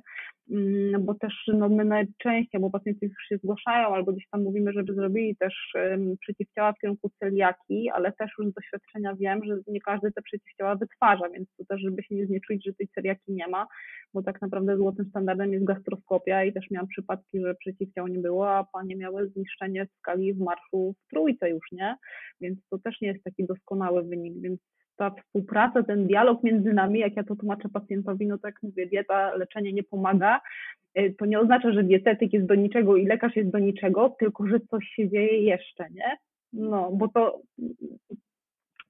mm, bo też no, my najczęściej, bo pacjenci już się zgłaszają, albo gdzieś tam mówimy, żeby zrobili też przeciwciała w kierunku celiaki, ale też już z doświadczenia wiem, że nie każdy te przeciwciała wytwarza, więc to też, żeby się nie znieczulić, że tej celiaki nie ma, bo tak naprawdę złotym standardem jest gastroskopia i też miałam przypadki, że przeciwciał nie było, a panie miały zniszczenie w skali w marszu w trójce już, nie? Więc to też nie jest taki doskonały wynik, więc ta współpraca, ten dialog między nami, jak ja to tłumaczę pacjentowi, no tak mówię, dieta, leczenie nie pomaga, y, to nie oznacza, że dietetyk jest do niczego i lekarz jest do niczego, tylko że coś się dzieje jeszcze, nie? No, bo to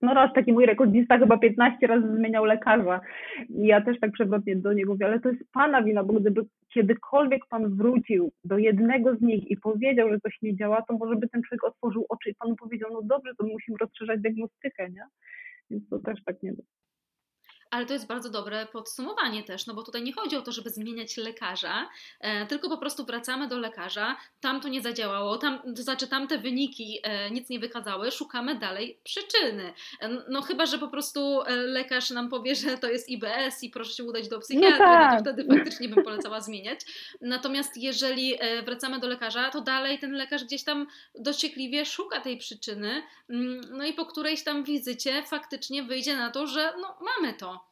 no raz taki mój rekordzista chyba 15 razy zmieniał lekarza. I ja też tak przewrotnie do niego mówię, ale to jest pana wina, bo gdyby kiedykolwiek pan wrócił do jednego z nich i powiedział, że coś nie działa, to może by ten człowiek otworzył oczy i panu powiedział, no dobrze, to musimy rozszerzać diagnostykę, nie? Więc to też tak nie było. Ale to jest bardzo dobre podsumowanie też, no bo tutaj nie chodzi o to, żeby zmieniać lekarza, e, tylko po prostu wracamy do lekarza, tam to nie zadziałało, tam, to znaczy tamte wyniki e, nic nie wykazały, szukamy dalej przyczyny. E, no chyba, że po prostu e, lekarz nam powie, że to jest IBS i proszę się udać do psychiatry, no, tak. no to wtedy faktycznie bym polecała zmieniać. Natomiast jeżeli e, wracamy do lekarza, to dalej ten lekarz gdzieś tam dociekliwie szuka tej przyczyny, mm, no i po którejś tam wizycie faktycznie wyjdzie na to, że no mamy to.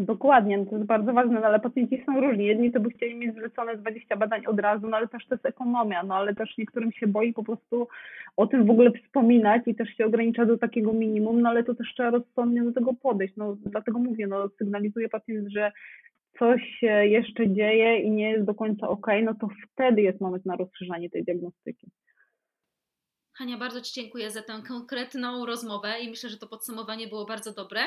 Dokładnie, no to jest bardzo ważne, no ale pacjenci są różni. Jedni to by chcieli mieć zlecone 20 badań od razu, no ale też to jest ekonomia, no ale też niektórym się boi po prostu o tym w ogóle wspominać i też się ogranicza do takiego minimum, no ale to też trzeba rozsądnie do tego podejść. No dlatego mówię, no sygnalizuje pacjent, że coś się jeszcze dzieje i nie jest do końca ok, no to wtedy jest moment na rozszerzanie tej diagnostyki. Hania, bardzo Ci dziękuję za tę konkretną rozmowę i myślę, że to podsumowanie było bardzo dobre,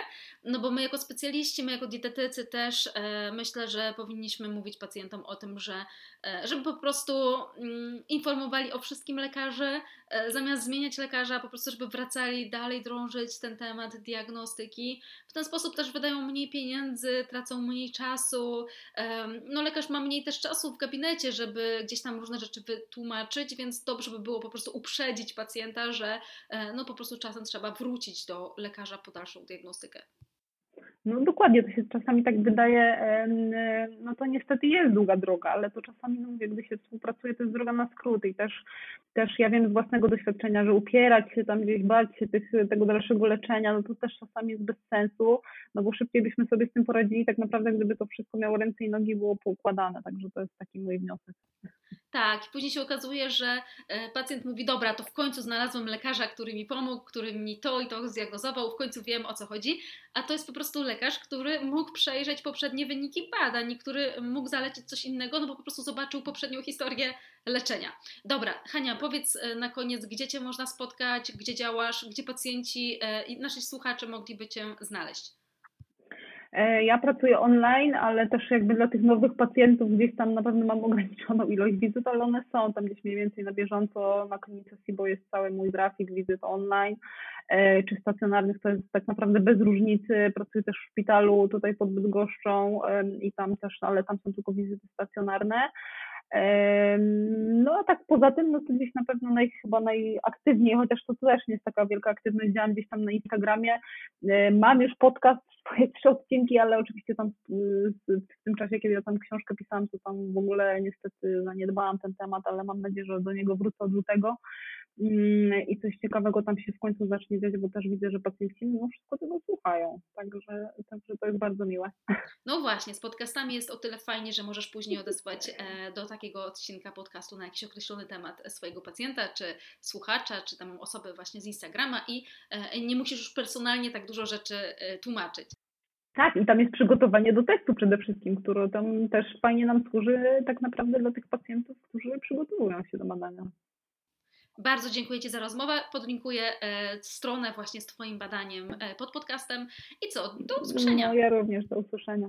no bo my jako specjaliści, my jako dietetycy też e, myślę, że powinniśmy mówić pacjentom o tym, że e, żeby po prostu mm, informowali o wszystkim lekarzy, e, zamiast zmieniać lekarza, po prostu żeby wracali dalej drążyć ten temat diagnostyki. W ten sposób też wydają mniej pieniędzy, tracą mniej czasu. E, no lekarz ma mniej też czasu w gabinecie, żeby gdzieś tam różne rzeczy wytłumaczyć, więc dobrze by było po prostu uprzedzić pacjenta, że e, no po prostu czasem trzeba wrócić do lekarza po dalszą diagnostykę. No dokładnie, to się czasami tak wydaje, no to niestety jest długa droga, ale to czasami, no mówię, gdy się współpracuje, to jest droga na skróty i też, też ja wiem z własnego doświadczenia, że upierać się tam gdzieś, bać się tych, tego dalszego leczenia, no to też czasami jest bez sensu, no bo szybciej byśmy sobie z tym poradzili tak naprawdę, gdyby to wszystko miało ręce i nogi, było poukładane, także to jest taki mój wniosek. Tak, i później się okazuje, że e, pacjent mówi: Dobra, to w końcu znalazłem lekarza, który mi pomógł, który mi to i to zdiagnozował, w końcu wiem o co chodzi. A to jest po prostu lekarz, który mógł przejrzeć poprzednie wyniki badań, który mógł zalecić coś innego, no bo po prostu zobaczył poprzednią historię leczenia. Dobra, Hania, powiedz e, na koniec, gdzie Cię można spotkać, gdzie działasz, gdzie pacjenci e, i nasi słuchacze mogliby Cię znaleźć. E, ja pracuję online, ale też jakby dla tych nowych pacjentów gdzieś tam na pewno mam ograniczoną ilość wizyt, ale one są tam gdzieś mniej więcej na bieżąco. Na klinice SIBO jest cały mój grafik wizyt online e, czy stacjonarnych, to jest tak naprawdę bez różnicy. Pracuję też w szpitalu tutaj pod Bydgoszczą i tam też, ale tam są tylko wizyty stacjonarne. No a tak poza tym, no to gdzieś na pewno naj, chyba najaktywniej, chociaż to też nie jest taka wielka aktywność, działam gdzieś tam na Instagramie. Mam już podcast, swoje trzy odcinki, ale oczywiście tam w tym czasie, kiedy ja tam książkę pisałam, to tam w ogóle niestety zaniedbałam ten temat, ale mam nadzieję, że do niego wrócę od lutego. Mm, i coś ciekawego tam się w końcu zacznie dziać, bo też widzę, że pacjenci mimo wszystko tego słuchają, także, także to jest bardzo miłe. No właśnie, z podcastami jest o tyle fajnie, że możesz później odesłać e, do takiego odcinka podcastu na jakiś określony temat swojego pacjenta, czy słuchacza, czy tam osoby właśnie z Instagrama i e, nie musisz już personalnie tak dużo rzeczy e, tłumaczyć. Tak, i tam jest przygotowanie do testu przede wszystkim, które tam też fajnie nam służy tak naprawdę dla tych pacjentów, którzy przygotowują się do badania. Bardzo dziękuję Ci za rozmowę. Podlinkuję e, stronę właśnie z Twoim badaniem e, pod podcastem. I co? Do usłyszenia. No, ja również do usłyszenia.